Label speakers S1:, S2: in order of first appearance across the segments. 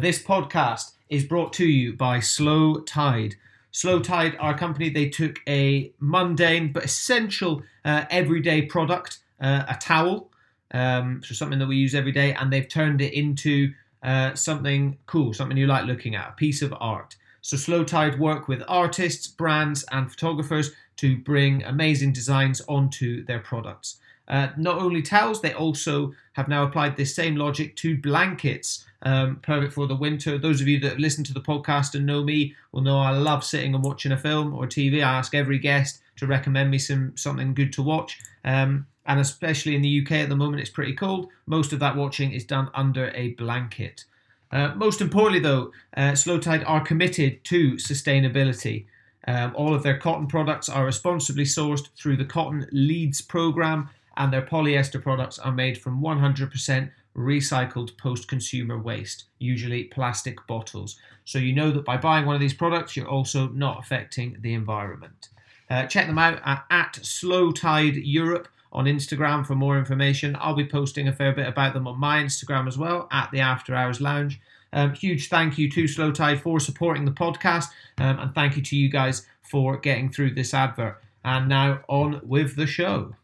S1: This podcast is brought to you by Slow Tide. Slow Tide, are a company, they took a mundane but essential uh, everyday product, uh, a towel, um, so something that we use every day, and they've turned it into uh, something cool, something you like looking at, a piece of art. So Slow Tide work with artists, brands, and photographers to bring amazing designs onto their products. Uh, not only towels, they also have now applied this same logic to blankets um, perfect for the winter. Those of you that listen to the podcast and know me will know I love sitting and watching a film or TV. I ask every guest to recommend me some something good to watch. Um, and especially in the UK at the moment, it's pretty cold. Most of that watching is done under a blanket. Uh, most importantly, though, uh, Slow Tide are committed to sustainability. Um, all of their cotton products are responsibly sourced through the Cotton Leads program, and their polyester products are made from 100% recycled post consumer waste, usually plastic bottles. So you know that by buying one of these products, you're also not affecting the environment. Uh, check them out at, at Slow Tide Europe on Instagram for more information. I'll be posting a fair bit about them on my Instagram as well at the After Hours Lounge. Um, huge thank you to Slow Tide for supporting the podcast, um, and thank you to you guys for getting through this advert. And now on with the show.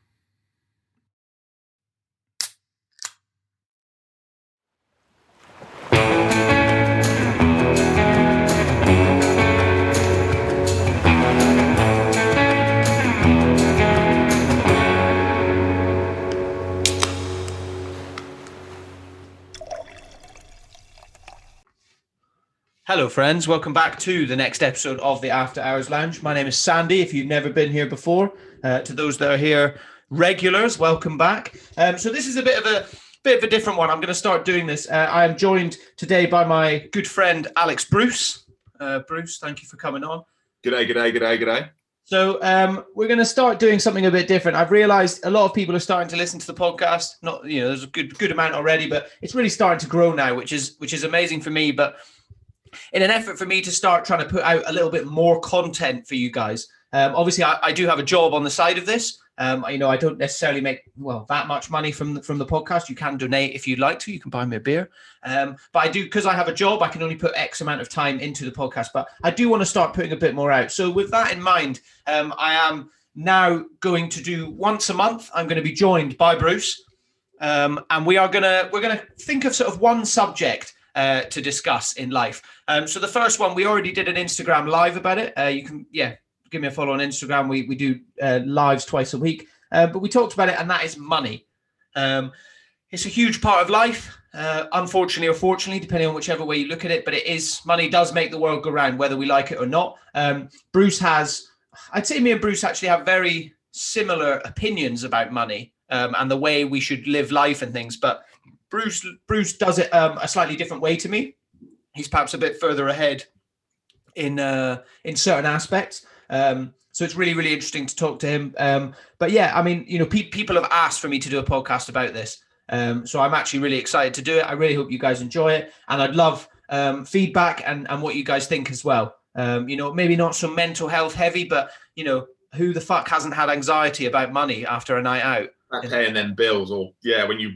S1: Hello, friends. Welcome back to the next episode of the After Hours Lounge. My name is Sandy. If you've never been here before, uh, to those that are here regulars, welcome back. Um, so this is a bit of a bit of a different one. I'm going to start doing this. Uh, I am joined today by my good friend Alex Bruce. Uh, Bruce, thank you for coming on.
S2: G'day, g'day, g'day, g'day.
S1: So um, we're going to start doing something a bit different. I've realised a lot of people are starting to listen to the podcast. Not you know, there's a good good amount already, but it's really starting to grow now, which is which is amazing for me. But in an effort for me to start trying to put out a little bit more content for you guys. Um, obviously, I, I, do have a job on the side of this. Um, you know, I don't necessarily make well that much money from the, from the podcast. You can donate if you'd like to. You can buy me a beer. Um, but I do because I have a job. I can only put X amount of time into the podcast. But I do want to start putting a bit more out. So with that in mind, um, I am now going to do once a month. I'm going to be joined by Bruce, um, and we are gonna we're gonna think of sort of one subject uh, to discuss in life. Um, so the first one, we already did an Instagram live about it. Uh, you can, yeah, give me a follow on Instagram. We we do uh, lives twice a week, uh, but we talked about it, and that is money. Um, it's a huge part of life. Uh, unfortunately or fortunately, depending on whichever way you look at it, but it is money does make the world go round, whether we like it or not. Um, Bruce has, I'd say, me and Bruce actually have very similar opinions about money um, and the way we should live life and things. But Bruce Bruce does it um, a slightly different way to me. He's perhaps a bit further ahead in uh, in certain aspects. Um, so it's really really interesting to talk to him. Um, but yeah, I mean, you know, pe- people have asked for me to do a podcast about this. Um, so I'm actually really excited to do it. I really hope you guys enjoy it, and I'd love um, feedback and and what you guys think as well. Um, you know, maybe not so mental health heavy, but you know, who the fuck hasn't had anxiety about money after a night out?
S2: paying them bills, or yeah, when you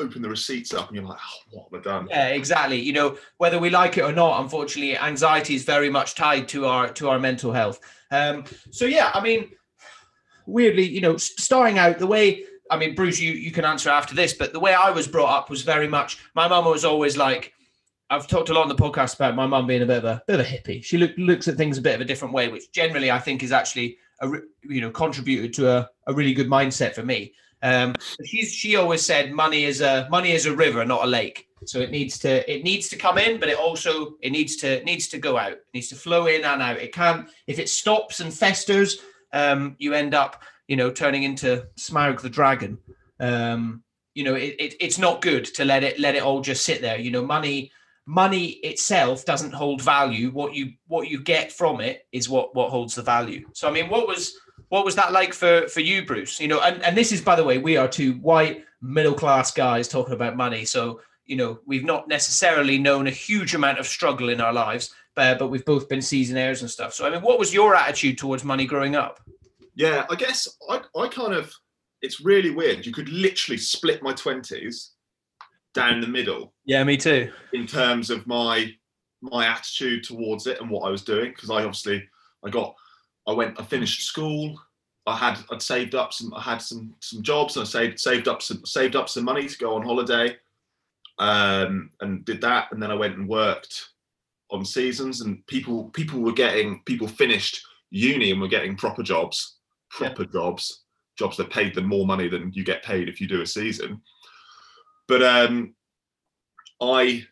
S2: open the receipts up and you're like, oh, what have I done?
S1: Yeah, exactly. You know, whether we like it or not, unfortunately, anxiety is very much tied to our to our mental health. Um, so yeah, I mean, weirdly, you know, starting out the way. I mean, Bruce, you, you can answer after this, but the way I was brought up was very much. My mum was always like, I've talked a lot on the podcast about my mum being a bit of a bit of a hippie. She look, looks at things a bit of a different way, which generally I think is actually a you know contributed to a, a really good mindset for me. Um, she's she always said money is a money is a river, not a lake. So it needs to it needs to come in, but it also it needs to needs to go out. It needs to flow in and out. It can't if it stops and festers, um, you end up you know turning into Smaug the dragon. Um, you know it, it, it's not good to let it let it all just sit there. You know money money itself doesn't hold value. What you what you get from it is what what holds the value. So I mean, what was what was that like for for you, Bruce? You know, and and this is by the way, we are two white middle class guys talking about money. So you know, we've not necessarily known a huge amount of struggle in our lives, but but we've both been seasonaires and stuff. So I mean, what was your attitude towards money growing up?
S2: Yeah, I guess I I kind of it's really weird. You could literally split my twenties down the middle
S1: Yeah, me too.
S2: in terms of my my attitude towards it and what I was doing because I obviously I got I went I finished school. I had I'd saved up some I had some some jobs. And I saved saved up some saved up some money to go on holiday um and did that. And then I went and worked on seasons and people people were getting people finished uni and were getting proper jobs proper jobs jobs that paid them more money than you get paid if you do a season. But um I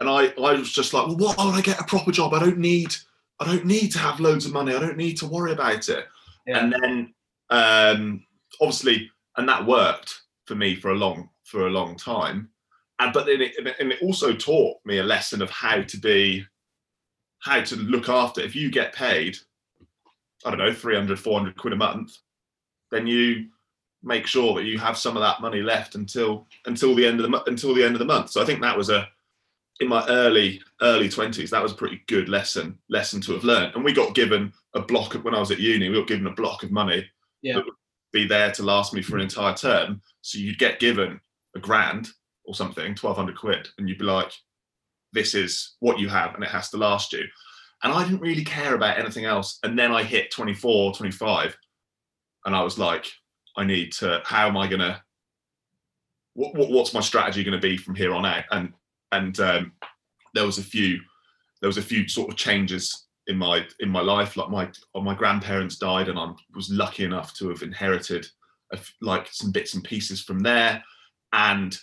S2: and I I was just like, well, why would I get a proper job? I don't need I don't need to have loads of money. I don't need to worry about it.
S1: Yeah.
S2: And then um obviously and that worked for me for a long for a long time. And but then it, and it also taught me a lesson of how to be how to look after if you get paid I don't know 300 400 quid a month then you make sure that you have some of that money left until until the end of the until the end of the month. So I think that was a in my early early twenties. That was a pretty good lesson lesson to have learned. And we got given a block of when I was at uni. We got given a block of money
S1: Yeah.
S2: that would be there to last me for an entire term. So you'd get given a grand or something, twelve hundred quid, and you'd be like, "This is what you have, and it has to last you." And I didn't really care about anything else. And then I hit 24, 25, and I was like, I need to. How am I gonna? What, what what's my strategy going to be from here on out? And and um, there was a few there was a few sort of changes in my in my life. Like my my grandparents died, and I was lucky enough to have inherited a like some bits and pieces from there. And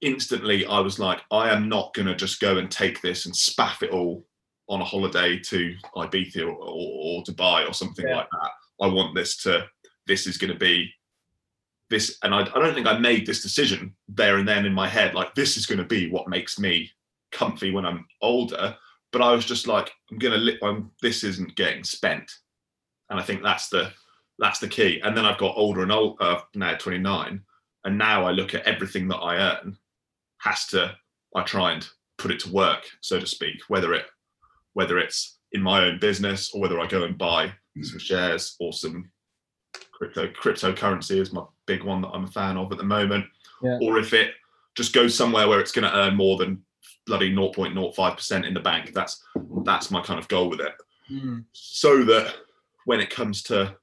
S2: instantly, I was like, I am not going to just go and take this and spaff it all on a holiday to Ibiza or, or, or Dubai or something
S1: Yeah.
S2: like that. I want this to this is going to be this and I, I don't think i made this decision there and then in my head like this is going to be what makes me comfy when i'm older. But i was just like i'm going to li- I'm, this isn't getting spent. And i think that's the that's the key. And then i've got older and uh, now 29 and now i look at everything that i earn has to i try and put it to work so to speak whether it whether it's in my own business or whether i go and buy some shares or some crypto cryptocurrency is my big one that I'm a fan of at the moment.
S1: Yeah.
S2: Or if it just goes somewhere where it's going to earn more than bloody 0.05% in the bank. That's that's my kind of goal with it.
S1: Mm.
S2: So that when it comes to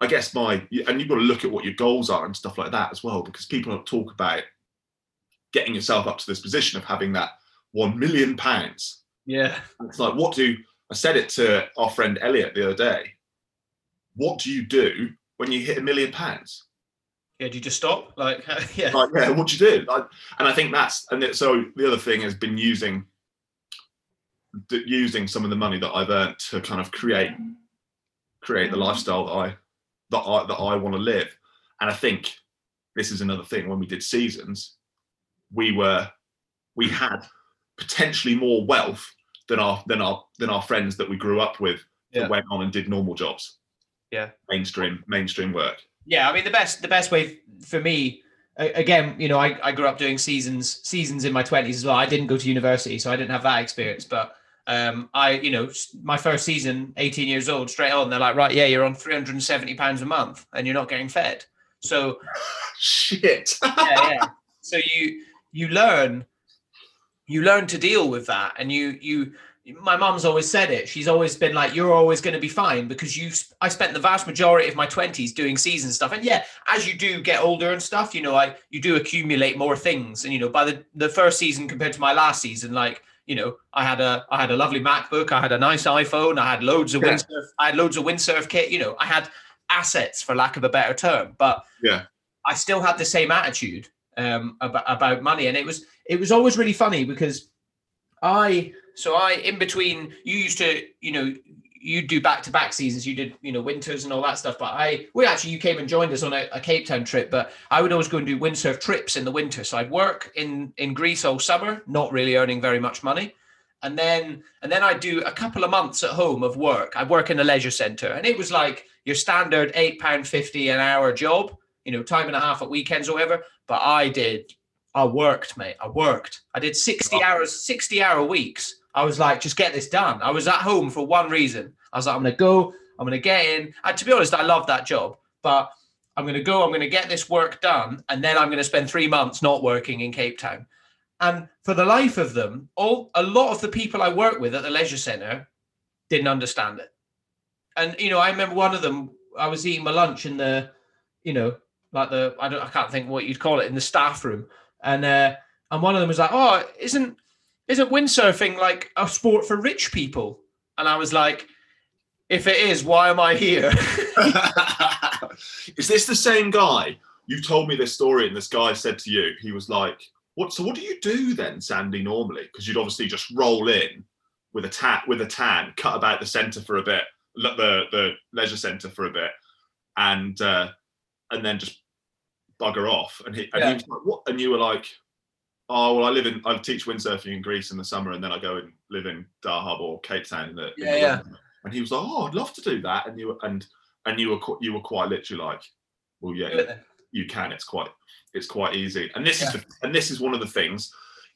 S2: I guess my and you've got to look at what your goals are and stuff like that as well, because people talk about getting yourself up to this position of having that one million pounds.
S1: Yeah.
S2: It's like, what do I said it to our friend Elliot the other day? What do you do when you hit a million pounds?
S1: Yeah. Do you just stop? Like, yeah.
S2: Like, yeah, what do you do? Like, and I think that's and it, so the other thing has been using using some of the money that I've earned to kind of create create the lifestyle that I that I that I want to live. And I think this is another thing when we did seasons, we were we had potentially more wealth than our than our than our friends that we grew up with that went on and did normal jobs.
S1: Yeah.
S2: Mainstream mainstream work.
S1: Yeah, I mean the best the best way for me again, you know, I, I grew up doing seasons seasons in my twenties as well. I didn't go to university, so I didn't have that experience. But um, I, you know, my first season, 18 years old, straight on, they're like, right, yeah, you're on 370 pounds a month and you're not getting fed. So
S2: Shit.
S1: yeah, yeah. So you you learn you learn to deal with that, and you you. My mom's always said it. She's always been like, "You're always going to be fine because you." I spent the vast majority of my twenties doing season stuff, and yeah, as you do get older and stuff, you know, I you do accumulate more things, and you know, by the the first season compared to my last season, like you know, I had a I had a lovely MacBook, I had a nice iPhone, I had loads of
S2: Yeah.
S1: windsurf, I had loads of windsurf kit, you know, I had assets for lack of a better term, but
S2: Yeah.
S1: I still had the same attitude um, about, about money, and it was it was always really funny because I so I in between you used to you know you do back to back seasons. You did you know winters and all that stuff but I we actually you came and joined us on a, a Cape Town trip but I would always go and do windsurf trips in the winter. So I'd work in in Greece all summer not really earning very much money. And then and then I'd do a couple of months at home of work. I'd work in a leisure centre and it was like your standard eight pound fifty an hour job you know time and a half at weekends or whatever. But I did I worked, mate. I worked. I did 60 hours, 60 hour weeks. I was like, just get this done. I was at home for one reason. I was like, I'm going to go, I'm going to get in. And to be honest, I love that job, but I'm going to go, I'm going to get this work done, and then I'm going to spend three months not working in Cape Town. And for the life of them, all a lot of the people I work with at the leisure centre didn't understand it. And you know, I remember one of them. I was eating my lunch in the, you know, like the I don't I can't think what you'd call it in the staff room, and uh, and one of them was like, "Oh, isn't isn't windsurfing like a sport for rich people?" And I was like, "If it is, why am I here?"
S2: is this the same guy? You told me this story, and this guy said to you, he was like, "What? So what do you do then, Sandy? Normally, because you'd obviously just roll in with a tat with a tan, cut about the centre for a bit, the the leisure centre for a bit, and uh, and then just bugger off." And he and
S1: Yeah.
S2: he was like, "What?" And you were like, "Oh well, I live in I teach windsurfing in Greece in the summer, and then I go and live in Dahab or Cape Town in the,
S1: Yeah, yeah.
S2: And he was like, "Oh, I'd love to do that," and you were and and you were qu- you were quite literally like, "Well, yeah, you can. It's quite it's quite easy. And this is
S1: Yeah.
S2: the, and this is one of the things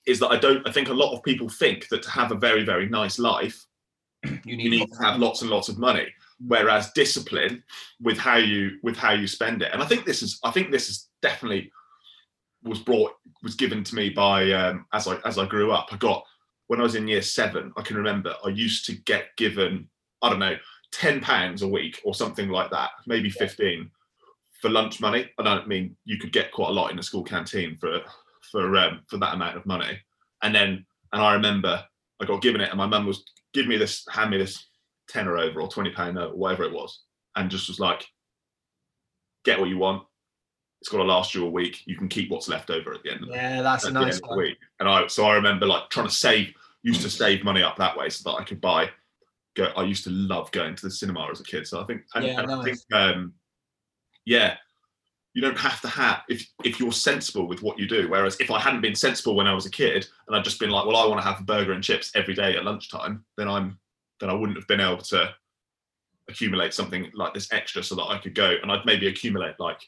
S2: is that I don't. I think a lot of people think that to have a very very nice life,
S1: You
S2: you
S1: need,
S2: need to have lots and lots of money. Whereas discipline with how you with how you spend it, and I think this is I think this is definitely was brought was given to me by um, as I as I grew up. I got when I was in year seven. I can remember I used to get given I don't know ten pounds a week or something like that, maybe fifteen for lunch money. I don't mean you could get quite a lot in a school canteen for for um, for that amount of money. And then and I remember I got given it, and my mum was give me this, hand me this tenner over or twenty pound note or whatever it was, and just was like, get what you want. It's got to last you a week. You can keep what's left over at the end of the
S1: Yeah, that's a nice
S2: end of the
S1: one.
S2: week. And I so I remember like trying to save, used to save money up that way so that I could buy. Go. I used to love going to the cinema as a kid. So I think, and,
S1: Yeah,
S2: and I think, um, yeah, you don't have to have if if you're sensible with what you do. Whereas if I hadn't been sensible when I was a kid and I'd just been like, well, I want to have a burger and chips every day at lunchtime, then I'm then I wouldn't have been able to accumulate something like this extra so that I could go and I'd maybe accumulate like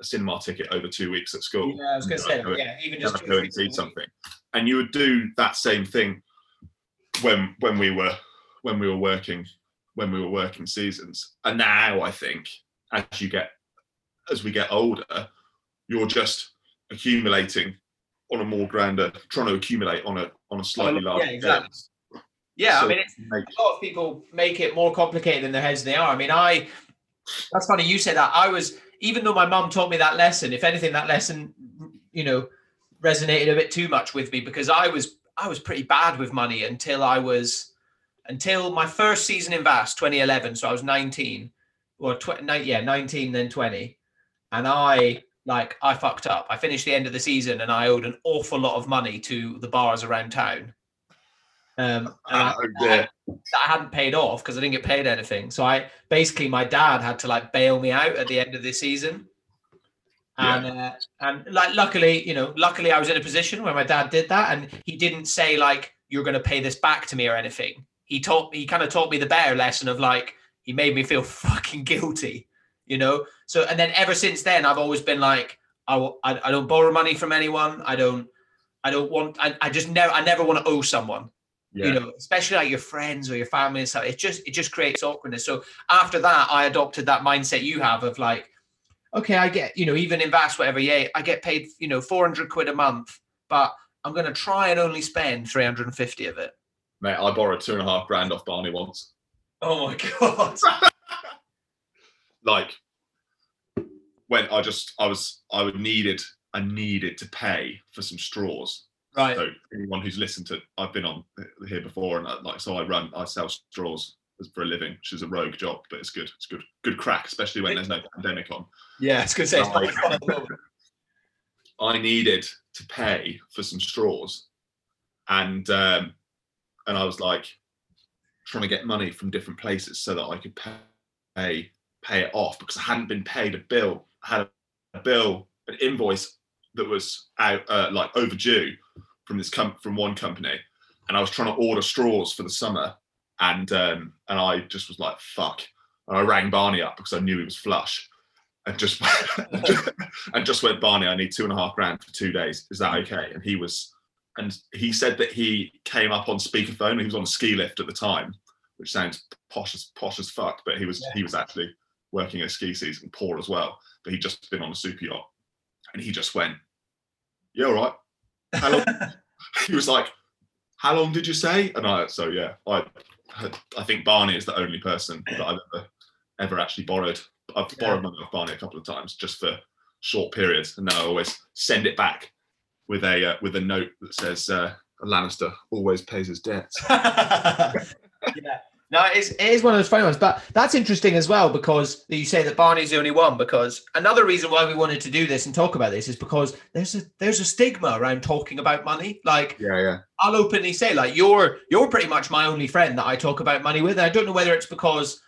S2: a cinema ticket over two weeks at school.
S1: Yeah, I was going to say, yeah, even
S2: just go and see something. And you would do that same thing when when we were when we were working when we were working seasons. And now I think as you get as we get older, you're just accumulating on a more grander, trying to accumulate on a on a slightly larger.
S1: yeah, exactly.
S2: scale.
S1: Yeah, I mean, it's, a lot of people make it more complicated than their heads they are. I mean, I that's funny you say that. I was even though my mom taught me that lesson, if anything, that lesson, you know, resonated a bit too much with me because I was I was pretty bad with money until I was until my first season in VAS 2011. So I was 19 or 20, ni- yeah, 19, then 20. And I like I fucked up. I finished the end of the season and I owed an awful lot of money to the bars around town. Um, I-
S2: Oh,
S1: that I hadn't paid off because I didn't get paid anything. So I basically my dad had to like bail me out at the end of the season. And uh, and like luckily, you know, luckily I was in a position where my dad did that and he didn't say like you're going to pay this back to me or anything. He taught he kind of taught me the better lesson of like he made me feel fucking guilty, you know. So and then ever since then I've always been like I I, I don't borrow money from anyone. I don't I don't want I, I just never I never want to owe someone
S2: Yeah.
S1: you know especially like your friends or your family and stuff it just it just creates awkwardness so after that i adopted that mindset you have of like okay i get you know even invest whatever yeah i get paid you know 400 quid a month but i'm going to try and only spend 350 of it
S2: Mate, I borrowed two and a half grand off Barney once.
S1: oh my god
S2: like when I just I was I would needed I needed to pay for some straws.
S1: Right
S2: So anyone who's listened to I've been on here before and I, like so I run I sell straws for a living, which is a rogue job, but it's good. It's good good crack, especially when there's no pandemic on.
S1: yeah it's to say it's not
S2: Right.
S1: fun at the moment.
S2: I needed to pay for some straws, and um, and I was like trying to get money from different places so that I could pay pay it off because I hadn't been paid a bill. I had a bill, an invoice that was out uh, like overdue from this com- from one company, and I was trying to order straws for the summer, and um, and I just was like fuck, and I rang Barney up because I knew he was flush. And just, and just went Barney. I need two and a half grand for two days. Is that okay? And he was, and he said that he came up on speakerphone. He was on a ski lift at the time, which sounds posh as posh as fuck. But he was
S1: Yeah.
S2: he was actually working a ski season, poor as well, but he'd just been on a super yacht, and he just went, "Yeah, all right." How long? he was like, "How long did you say?" And I, so yeah, I, I think Barney is the only person that I've ever, ever actually borrowed. I've
S1: Yeah.
S2: borrowed money off Barney a couple of times just for short periods, and now I always send it back with a uh, with a note that says uh, Lannister always pays his debts.
S1: yeah. No, it is, it is one of those funny ones, but that's interesting as well because you say that Barney's the only one. Because another reason why we wanted to do this and talk about this is because there's a there's a stigma around talking about money. Like
S2: Yeah, yeah,
S1: I'll openly say, like you're you're pretty much my only friend that I talk about money with. And I don't know whether it's because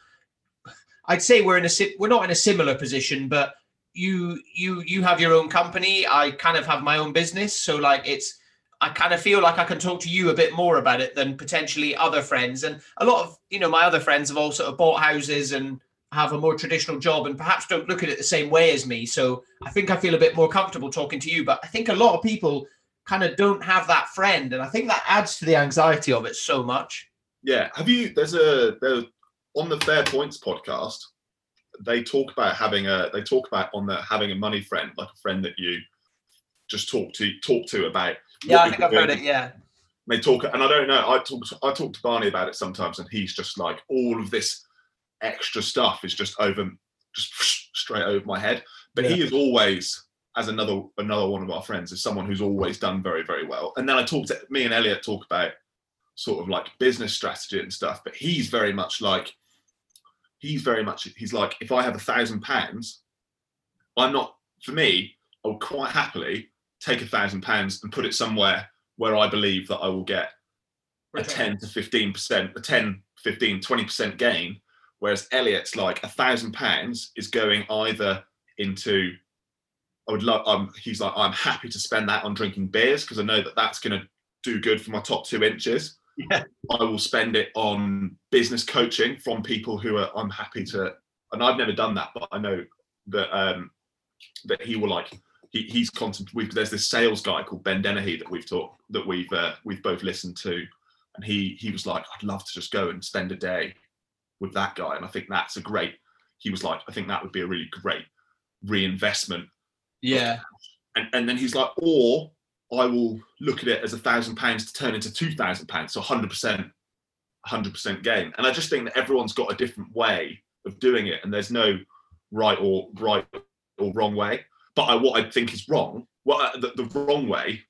S1: I'd say we're in a we're not in a similar position, but you you you have your own company. I kind of have my own business, so like it's I kind of feel like I can talk to you a bit more about it than potentially other friends. And a lot of you know my other friends have all sort of bought houses and have a more traditional job and perhaps don't look at it the same way as me. So I think I feel a bit more comfortable talking to you. But I think a lot of people kind of don't have that friend, and I think that adds to the anxiety of it so much.
S2: yeah. Have you? There's a there on the Fair Points podcast. They talk about having a. They talk about on the having a money friend, like a friend that you just talk to talk to about.
S1: Yeah, I think I've heard it. Yeah,
S2: they talk and i don't know i talk to, i talk to barney about it sometimes and he's just like all of this extra stuff is just over just straight over my head. But he is always as another another one of our friends is someone who's always done very very well. And then i talk to me and elliot talk about sort of like business strategy and stuff but he's very much like he's very much he's like if i have a thousand pounds i'm not for me i would quite happily take a thousand pounds and put it somewhere where I believe that I will get a 10 to 15 percent, a 10, 15, 20 percent gain. Whereas Elliot's like a thousand pounds is going either into, I would love, um, he's like, I'm happy to spend that on drinking beers because I know that that's going to do good for my top two inches.
S1: Yeah.
S2: I will spend it on business coaching from people who are, I'm happy to, and I've never done that, but I know that, um, that he will like, he, he's constant. We've, there's this sales guy called Ben Dennehy that we've talked that we've uh, we've both listened to, and he he was like, I'd love to just go and spend a day with that guy, and I think that's a great. He was like, I think that would be a really great reinvestment,
S1: yeah,
S2: and and then he's like, or I will look at it as a thousand pounds to turn into two thousand pounds, so hundred percent, hundred percent gain, and I just think that everyone's got a different way of doing it, and there's no right or right or wrong way. But I, what I think is wrong, what uh, the, the wrong way,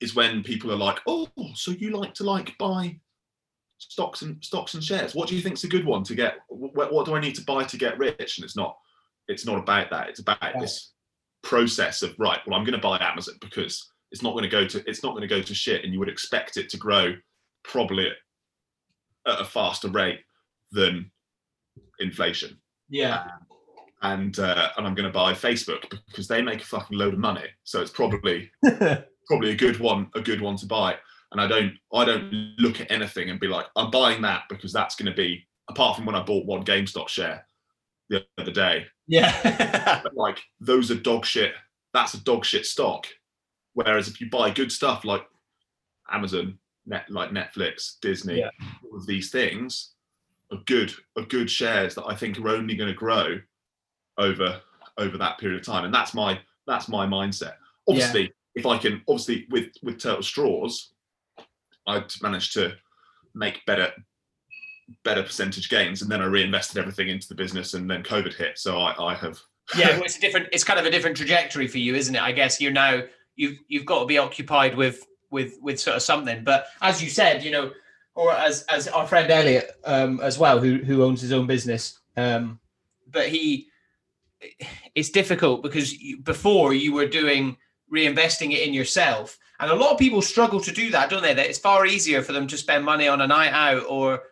S2: is when people are like, "Oh, so you like to like buy stocks and stocks and shares? What do you think's a good one to get? What, what do I need to buy to get rich?" And it's not, it's not about that. It's about
S1: Right.
S2: this process of right. Well, I'm going to buy Amazon because it's not going to go to it's not going to go to shit, and you would expect it to grow probably at a faster rate than inflation
S1: yeah,
S2: and uh, and I'm going to buy Facebook because they make a fucking load of money. So it's probably probably a good one, a good one to buy. And I don't I don't look at anything and be like I'm buying that because that's going to be apart from when I bought one GameStop share the other day.
S1: yeah,
S2: like those are dog shit. That's a dog shit stock. Whereas if you buy good stuff like Amazon, net like Netflix, Disney,
S1: Yeah.
S2: all of these things are good are good shares that I think are only going to grow over over that period of time. And that's my that's my mindset. Obviously, if I can obviously with with turtle straws, I managed to make better better percentage gains and then I reinvested everything into the business and then COVID hit. So I, I have
S1: yeah. Well, it's a different. It's kind of a different trajectory for you, isn't it? I guess you're now you've you've got to be occupied with with with sort of something. But as you said, you know, or as as our friend Elliot um, as well, who who owns his own business, um, but he it's difficult because you, before you were doing reinvesting it in yourself, and a lot of people struggle to do that, don't they? That it's far easier for them to spend money on a night out or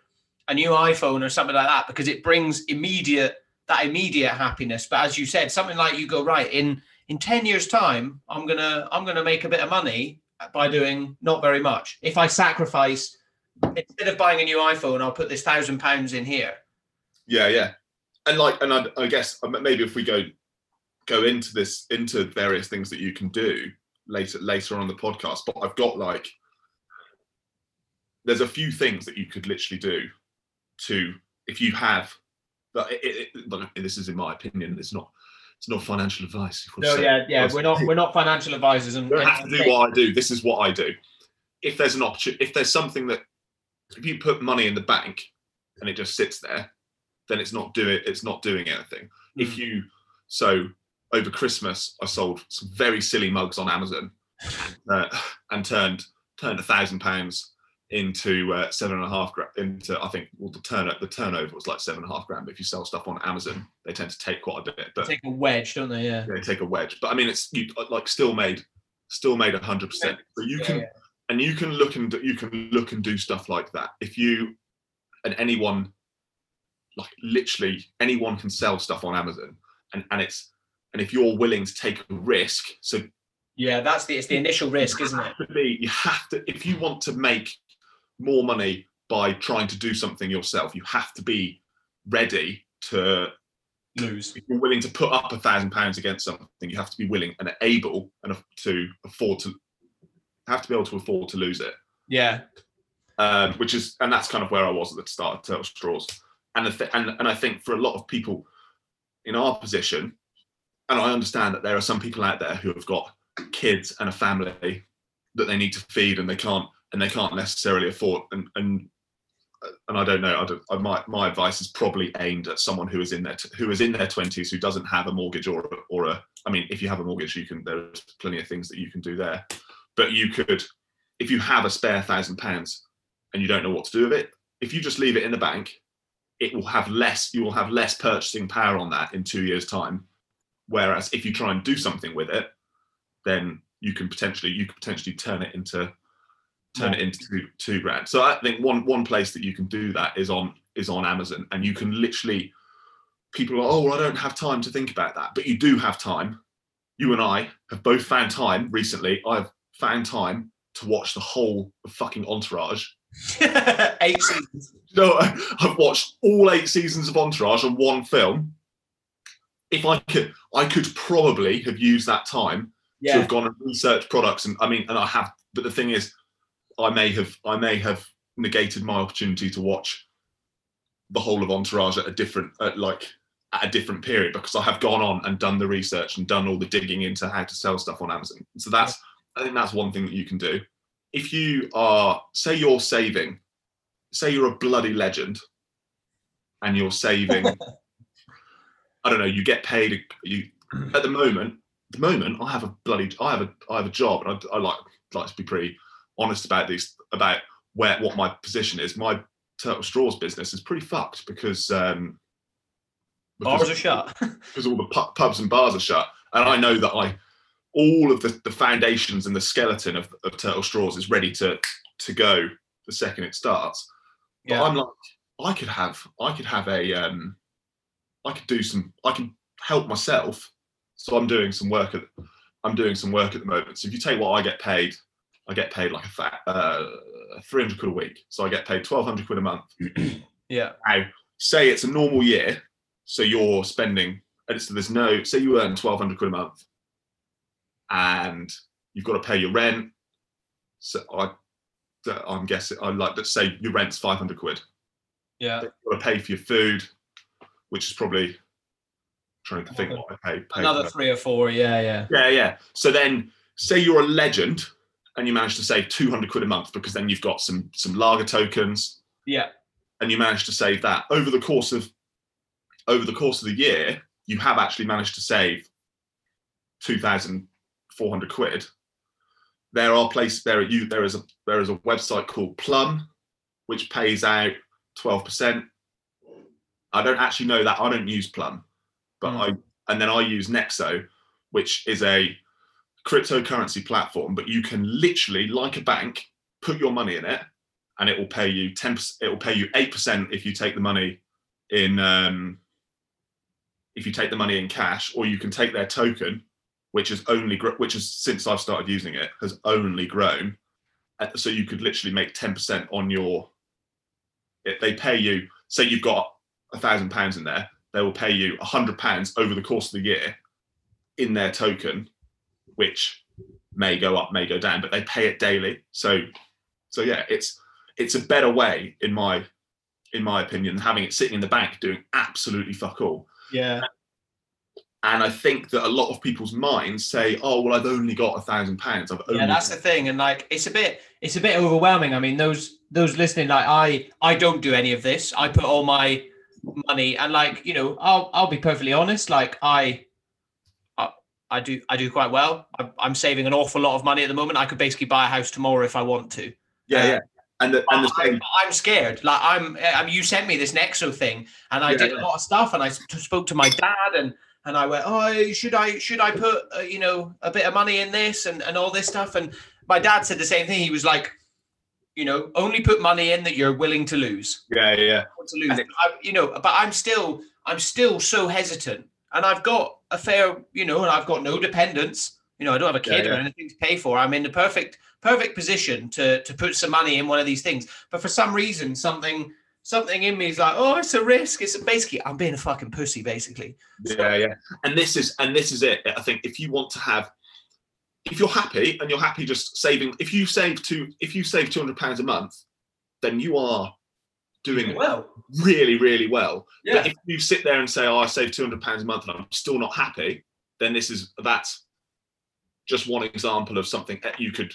S1: a new iPhone or something like that because it brings immediate that immediate happiness. But as you said, something like you go right in in ten years' time, I'm gonna I'm gonna make a bit of money by doing not very much. If I sacrifice instead of buying a new iPhone, I'll put this thousand pounds in here.
S2: Yeah, yeah, and like, and I, I guess um, maybe if we go go into this into various things that you can do later later on the podcast, but I've got like there's a few things that you could literally do to if you have but it, it, but this is in my opinion. It's not. It's not financial advice.
S1: No,
S2: saying-
S1: yeah, yeah. We're not we're not financial advisors, and
S2: You don't have to do what I do. This is what I do. If there's an opportunity, if there's something that, if you put money in the bank and it just sits there, then it's not doing it's not doing anything. If
S1: Mm.
S2: you so over Christmas, I sold some very silly mugs on Amazon uh, and turned turned a thousand pounds into uh, seven and a half grand. Into I think well the turn up the turnover was like seven and a half grand. But if you sell stuff on Amazon, they tend to take quite a bit. But they
S1: take a wedge, don't they? Yeah.
S2: they take a wedge. But I mean, it's you like still made, still made a hundred percent. But you
S1: Yeah,
S2: can
S1: yeah.
S2: and you can look and you can look and do stuff like that. If you and anyone, like literally anyone can sell stuff on Amazon, and and it's and if you're willing to take a risk, so
S1: Yeah, that's the it's the initial risk, isn't it?
S2: be you have to if you want to make more money by trying to do something yourself, you have to be ready to
S1: Lose.
S2: if you're willing to put up a thousand pounds against something, you have to be willing and able and to afford to have to be able to afford to lose it.
S1: Yeah.
S2: Um, which is and that's kind of where I was at the start of Turtle Straws. And the th- and and I think for a lot of people in our position, and I understand that there are some people out there who have got kids and a family that they need to feed and they can't and they can't necessarily afford and and and I don't know. I don't, I, my my advice is probably aimed at someone who is in their t- who is in their twenties who doesn't have a mortgage or or a. I mean, if you have a mortgage, you can. There's plenty of things that you can do there, but you could, if you have a spare thousand pounds and you don't know what to do with it, if you just leave it in the bank, it will have less. You will have less purchasing power on that in two years' time. Whereas if you try and do something with it, then you can potentially you could potentially turn it into turn it into two, two grand. So I think one one place that you can do that is on is on Amazon, and you can literally people are oh well I don't have time to think about that, but you do have time. You and I have both found time recently. I've found time to watch the whole fucking Entourage.
S1: Eight seasons.
S2: No, I've watched all eight seasons of Entourage on one film. If I could, I could probably have used that time to have gone and researched products and I mean and I have but the thing is I may have I may have negated my opportunity to watch the whole of Entourage at a different at like at a different period because I have gone on and done the research and done all the digging into how to sell stuff on Amazon. So that's I think that's one thing that you can do. If you are say you're saving, say you're a bloody legend and you're saving I don't know, you get paid you at the moment the moment I have a bloody I have a I have a job and I, I like like to be pretty honest about these about where what my position is. My turtle straws business is pretty fucked because um because,
S1: Bars are shut.
S2: because all the pu- pubs and bars are shut. And I know that I all of the, the foundations and the skeleton of, of turtle straws is ready to to go the second it starts. But
S1: Yeah.
S2: I'm like, I could have I could have a um I could do some I can help myself. So I'm doing some work at I'm doing some work at the moment. So if you take what I get paid, I get paid like a fat uh 300 quid a week. So I get paid 1200 quid a month.
S1: Yeah.
S2: Now, say it's a normal year, so you're spending, and so there's no, say you earn 1200 quid a month and you've got to pay your rent. So I, I'm guessing, I like, let's say your rent's 500 quid.
S1: Yeah.
S2: You've got to pay for your food, which is probably trying to think what I pay. pay
S1: Another three or four. Yeah. Yeah.
S2: Yeah, yeah. So then, say you're a legend and you manage to save 200 quid a month because then you've got some some lager tokens
S1: Yeah.
S2: and you manage to save that over the course of over the course of the year you have actually managed to save 2400 quid there are places there at you there is a there is a website called plum which pays out 12% i don't actually know that i don't use plum but
S1: Mm.
S2: i and then i use nexo which is a cryptocurrency platform but you can literally like a bank put your money in it and it will pay you 10 it will pay you 8% if you take the money in um, if you take the money in cash or you can take their token which has only gr- which is since i've started using it has only grown Uh, so you could literally make 10% on your it, they pay you say you've got a thousand pounds in there they will pay you a hundred pounds over the course of the year in their token which may go up may go down but they pay it daily so so yeah it's it's a better way in my in my opinion, than having it sitting in the bank doing absolutely fuck all.
S1: Yeah.
S2: And I think that a lot of people's minds say, "Oh, well, I've only got a thousand pounds. I've only
S1: Yeah, that's the thing, and like it's a bit, it's a bit overwhelming. I mean, those those listening, like I, I don't do any of this. I put all my money, and like you know, I'll I'll be perfectly honest. Like I, I, I do I do quite well. I'm, I'm saving an awful lot of money at the moment. I could basically buy a house tomorrow if I want to.
S2: yeah, yeah." Um, and the, and the
S1: I'm,
S2: same,
S1: I'm scared. Like I'm, I mean, you sent me this Nexo thing, and I
S2: Yeah,
S1: did a lot of stuff, and I spoke to my dad, and and I went, oh, should I should I put uh, you know a bit of money in this and and all this stuff, and my dad said the same thing. He was like, you know, only put money in that you're willing to lose.
S2: yeah, yeah, yeah.
S1: To lose,
S2: it-
S1: I, you know, but I'm still I'm still so hesitant, and I've got a fair, you know, and I've got no dependents. You know, I don't have a
S2: Yeah,
S1: kid or anything to pay for. I'm in the perfect perfect position to to put some money in one of these things. But for some reason, something something in me is like, oh, it's a risk. It's basically I'm being a fucking pussy, basically.
S2: Yeah, yeah. And this is and this is it. I think if you want to have if you're happy and you're happy just saving if you save two if you save 200 pounds a month then you are doing
S1: well.
S2: really really well
S1: Yeah.
S2: but if you sit there and say oh i saved 200 pounds a month and i'm still not happy then this is that's just one example of something that you could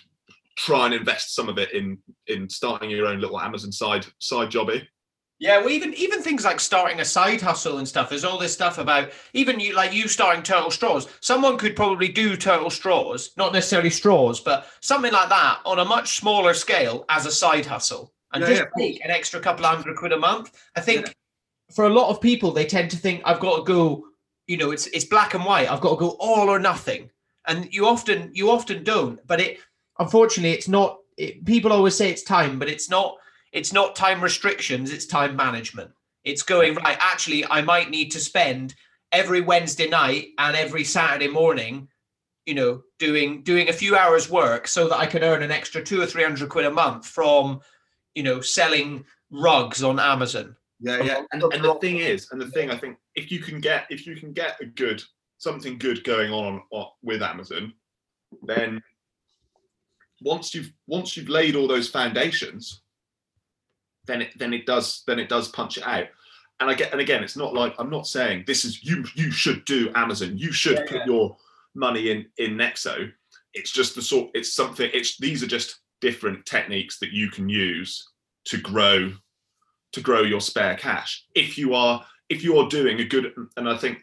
S2: try and invest some of it in in starting your own little amazon side side jobby
S1: Yeah, well, even even things like starting a side hustle and stuff. There's all this stuff about even you like you starting Turtle Straws. Someone could probably do Turtle Straws, not necessarily straws, but something like that on a much smaller scale as a side hustle, and
S2: Yeah,
S1: just
S2: yeah,
S1: make an extra couple hundred quid a month. I think for a lot of people, they tend to think I've got to go. You know, it's it's black and white. I've got to go all or nothing, and you often you often don't. But it unfortunately, it's not. It, people always say it's time, but it's not it's not time restrictions it's time management. It's going right actually i might need to spend every wednesday night and every saturday morning you know doing doing a few hours work so that i can earn an extra two or three hundred quid a month from you know selling rugs on amazon.
S2: Yeah, yeah. And, and the thing is, and the thing I think, if you can get if you can get a good something good going on, on with Amazon, then once you've once you've laid all those foundations, then it then it does then it does punch it out. And I get and again, it's not like I'm not saying this is you you should do Amazon, you should
S1: Yeah,
S2: put
S1: yeah.
S2: your money in in Nexo. It's just the sort it's something it's these are just different techniques that you can use to grow to grow your spare cash if you are if you are doing a good and i think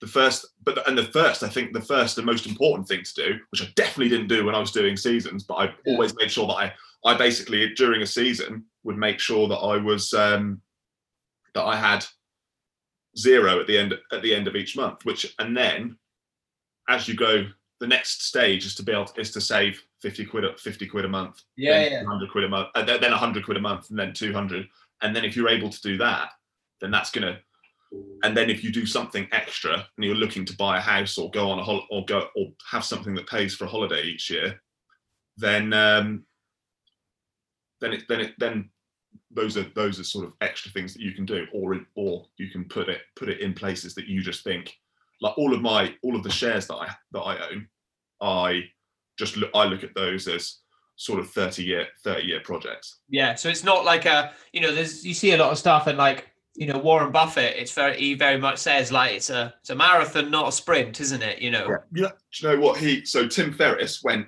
S2: the first but and the first i think the first and most important thing to do which i definitely didn't do when i was doing seasons but i
S1: Yeah.
S2: always made sure that i i basically during a season would make sure that i was um that i had zero at the end at the end of each month which and then as you go the next stage is to be able to, is to save 50 quid 50 quid a month then 100 quid a month, uh, then 100 quid a month, and then 200. And then if you're able to do that, then that's gonna. And then if you do something extra and you're looking to buy a house or go on a hol- or go or have something that pays for a holiday each year, then um, then it then it then those are those are sort of extra things that you can do, or or you can put it put it in places that you just think like all of my all of the shares that I that I own, I just look I look at those as sort of 30 year 30 year projects
S1: Yeah, so it's not like a you know, there's you see a lot of stuff and like you know Warren Buffett. It's very he very much says like it's a it's a marathon, not a sprint, isn't it? You know.
S2: yeah do you know what he so tim ferriss went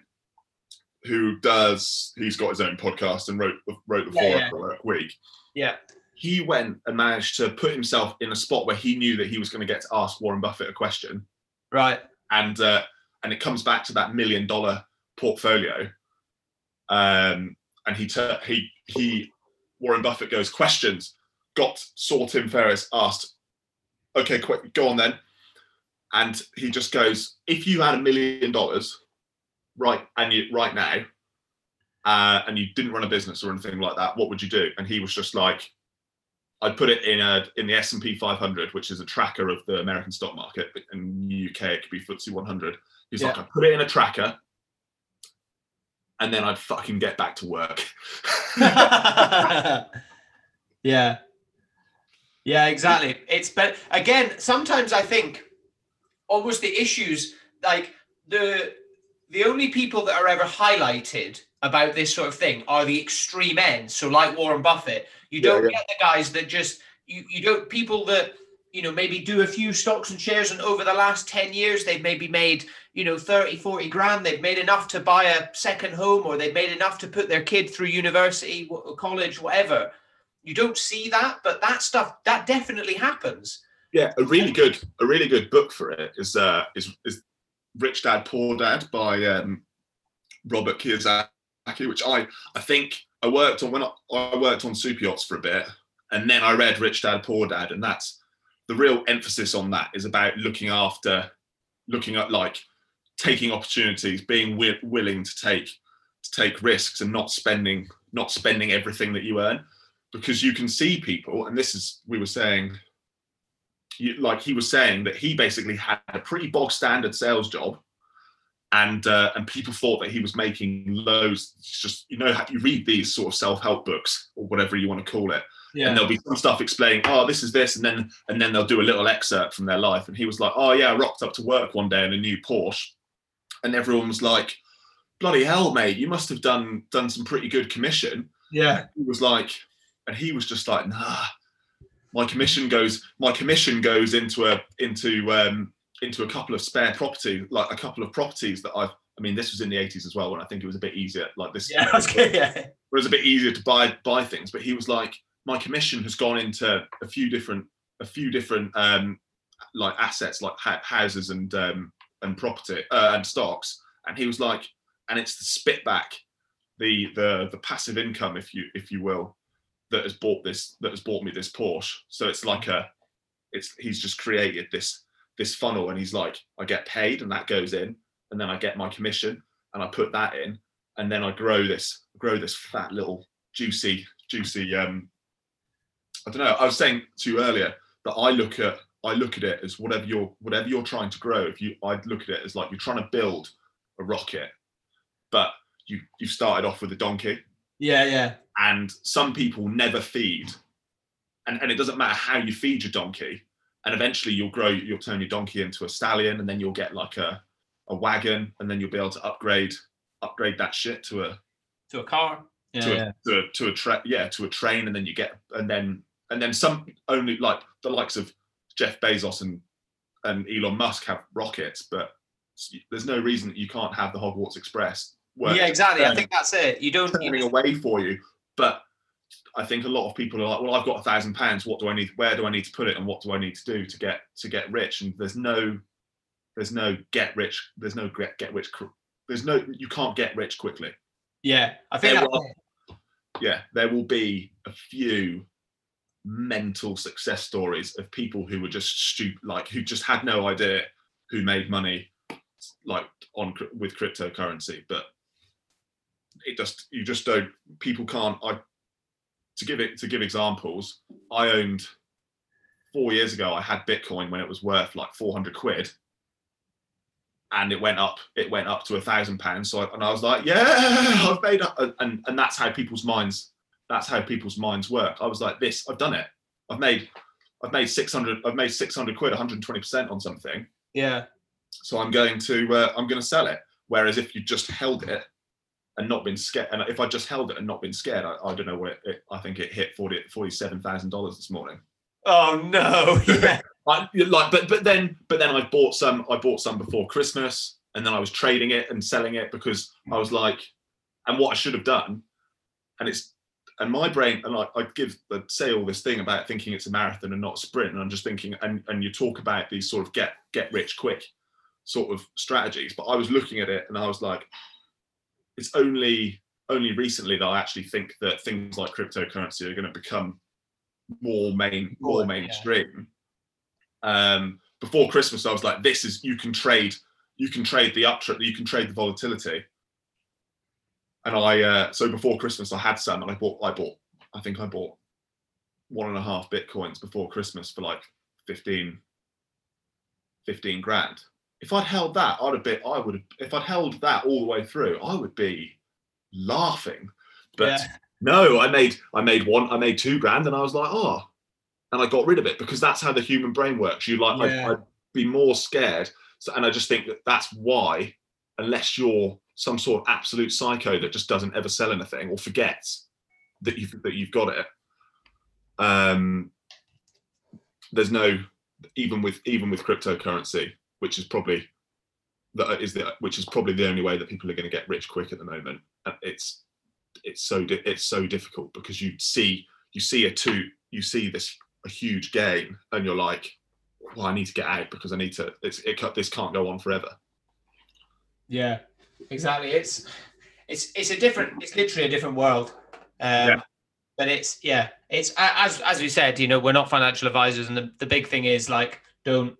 S2: who does he's got his own podcast and wrote wrote the
S1: Yeah,
S2: four
S1: yeah.
S2: week
S1: Yeah.
S2: he went and managed to put himself in a spot where he knew that he was going to get to ask warren buffett a question
S1: Right.
S2: and uh, and it comes back to that million dollar portfolio um and he tur he he warren buffett goes questions got saw tim ferriss asked okay quick go on then and he just goes if you had a million dollars right and you right now uh, and you didn't run a business or anything like that what would you do and he was just like I'd put it in a in the S and P 500, which is a tracker of the American stock market. but In the UK, it could be FTSE 100. He's like, I put it in a tracker, and then I'd fucking get back to work.
S1: yeah. Yeah, exactly. It's but again, sometimes I think almost the issues like the the only people that are ever highlighted about this sort of thing are the extreme ends. So like Warren Buffett, you don't
S2: yeah.
S1: get the guys that just you you don't people that you know maybe do a few stocks and shares and over the last 10 years they've maybe made you know 30 40 grand they've made enough to buy a second home or they've made enough to put their kid through university college whatever you don't see that but that stuff that definitely happens
S2: Yeah, a really good a really good book for it is uh is is Rich Dad Poor Dad by um Robert Kiyosaki, which I I think I worked on when I, I worked on super yachts for a bit, and then I read Rich Dad Poor Dad, and that's the real emphasis on that is about looking after, looking at like taking opportunities, being wi- willing to take to take risks, and not spending not spending everything that you earn, because you can see people, and this is we were saying like he was saying that he basically had a pretty bog standard sales job and uh, and people thought that he was making loads it's just you know how you read these sort of self-help books or whatever you want to call it and there'll be some stuff explaining oh this is this and then and then they'll do a little excerpt from their life and he was like oh yeah i rocked up to work one day in a new porsche and everyone was like bloody hell mate you must have done done some pretty good commission.
S1: Yeah.
S2: He was like, and he was just like, nah, my commission goes, my commission goes into a into um into a couple of spare property, like a couple of properties that I've. I mean, this was in the 80s as well, when I think it was a bit easier. Like this,
S1: yeah yeah
S2: it was a bit easier to buy buy things. But he was like, my commission has gone into a few different a few different um like assets, like ha- houses and um and property uh, and stocks. And he was like, and it's the spit back, the the the passive income, if you if you will, that has bought this that has bought me this Porsche. So it's like a, it's he's just created this this funnel, and he's like, I get paid, and that goes in, and then I get my commission, and I put that in, and then I grow this grow this fat little juicy juicy um I don't know I was saying to you earlier that I look at I look at it as whatever you're whatever you're trying to grow if you I look at it as like you're trying to build a rocket but you you started off with a donkey
S1: yeah yeah.
S2: And some people never feed. And, and it doesn't matter how you feed your donkey and eventually you'll grow you'll turn your donkey into a stallion and then you'll get like a, a wagon and then you'll be able to upgrade upgrade that shit to a
S1: to a car? Yeah,
S2: to
S1: yeah.
S2: a to a, to a tra- yeah to a train and then you get and then and then some only like the likes of Jeff Bezos and and Elon Musk have rockets but there's no reason that you can't have the Hogwarts Express work.
S1: Yeah exactly. I
S2: um,
S1: think that's it. You don't
S2: turning away for you. But I think a lot of people are like well I've got a thousand pounds. What do I need? Where do I need to put it and what do I need to do to get to get rich? And there's no there's no get rich there's no get get rich there's no you can't get rich quickly.
S1: Yeah i think
S2: There will- yeah, there will be a few mental success stories of people who were just stupid, like who just had no idea who made money, like on with cryptocurrency. But it just you just don't. People can't. I to give it to give examples. I owned four years ago. I had Bitcoin when it was worth like four hundred quid. And it went up. It went up to a thousand pounds. So, I, and I was like, "Yeah, I've made up." And and that's how people's minds. That's how people's minds work. I was like, "This, I've done it. I've made, I've made six hundred. I've made six hundred quid, one hundred twenty percent on something.
S1: yeah
S2: So I'm going to, uh, I'm going to sell it. Whereas if you just held it and not been scared, and if I just held it and not been scared, I, I don't know what it, it. I think it hit forty, forty-seven thousand dollars this morning.
S1: oh no yeah
S2: I, like, but but then but then I bought some. I bought some before Christmas, and then I was trading it and selling it because I was like, and what I should have done, and it's and my brain and I, I give I say all this thing about thinking it's a marathon and not a sprint, and I'm just thinking, and and you talk about these sort of get get rich quick sort of strategies, but I was looking at it and I was like, it's only only recently that I actually think that things like cryptocurrency are going to become more main more
S1: yeah.
S2: mainstream um, before Christmas, I was like, "This is you can trade, you can trade the uptrend, you can trade the volatility." And I, uh, so before Christmas, I had some, and I bought, I bought, I think I bought one and a half bitcoins before Christmas for like 15, 15 grand. If I'd held that, I'd have been, I would have, if I'd held that all the way through, I would be laughing. But
S1: Yeah.
S2: no, I made, I made one, I made two grand, and I was like, oh, and I got rid of it because that's how the human brain works. You like,
S1: Yeah.
S2: I'd, I'd be more scared. So, and I just think that that's why, unless you're some sort of absolute psycho that just doesn't ever sell anything or forgets that you've that you've got it. Um, there's no even with even with cryptocurrency, which is probably that is the which is probably the only way that people are going to get rich quick at the moment. It's it's so di- it's so difficult because you see you see a two you see this a huge gain and you're like, well, I need to get out because I need to. It's it this can't go on forever.
S1: Yeah, exactly. It's it's it's a different. It's literally a different world. Um, yeah. But it's yeah. It's as as we said. You know, we're not financial advisors, and the, the big thing is like don't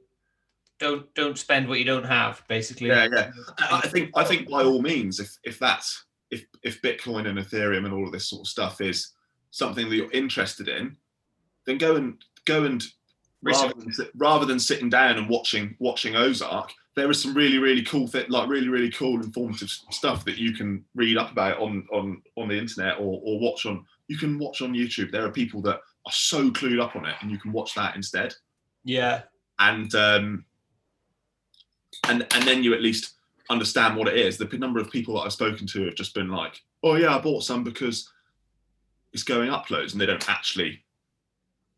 S1: don't don't spend what you don't have. Basically.
S2: Yeah, yeah. I think I think by all means, if if that's if if Bitcoin and Ethereum and all of this sort of stuff is something that you're interested in, then go and go and rather than, rather than sitting down and watching watching Ozark, there is some really really cool th- like really really cool informative stuff that you can read up about on on on the internet or or watch on you can watch on YouTube. There are people that are so clued up on it, and you can watch that instead.
S1: Yeah.
S2: And um, and and then you at least understand what it is. The number of people that I've spoken to have just been like, "Oh yeah, I bought some because it's going up loads," and they don't actually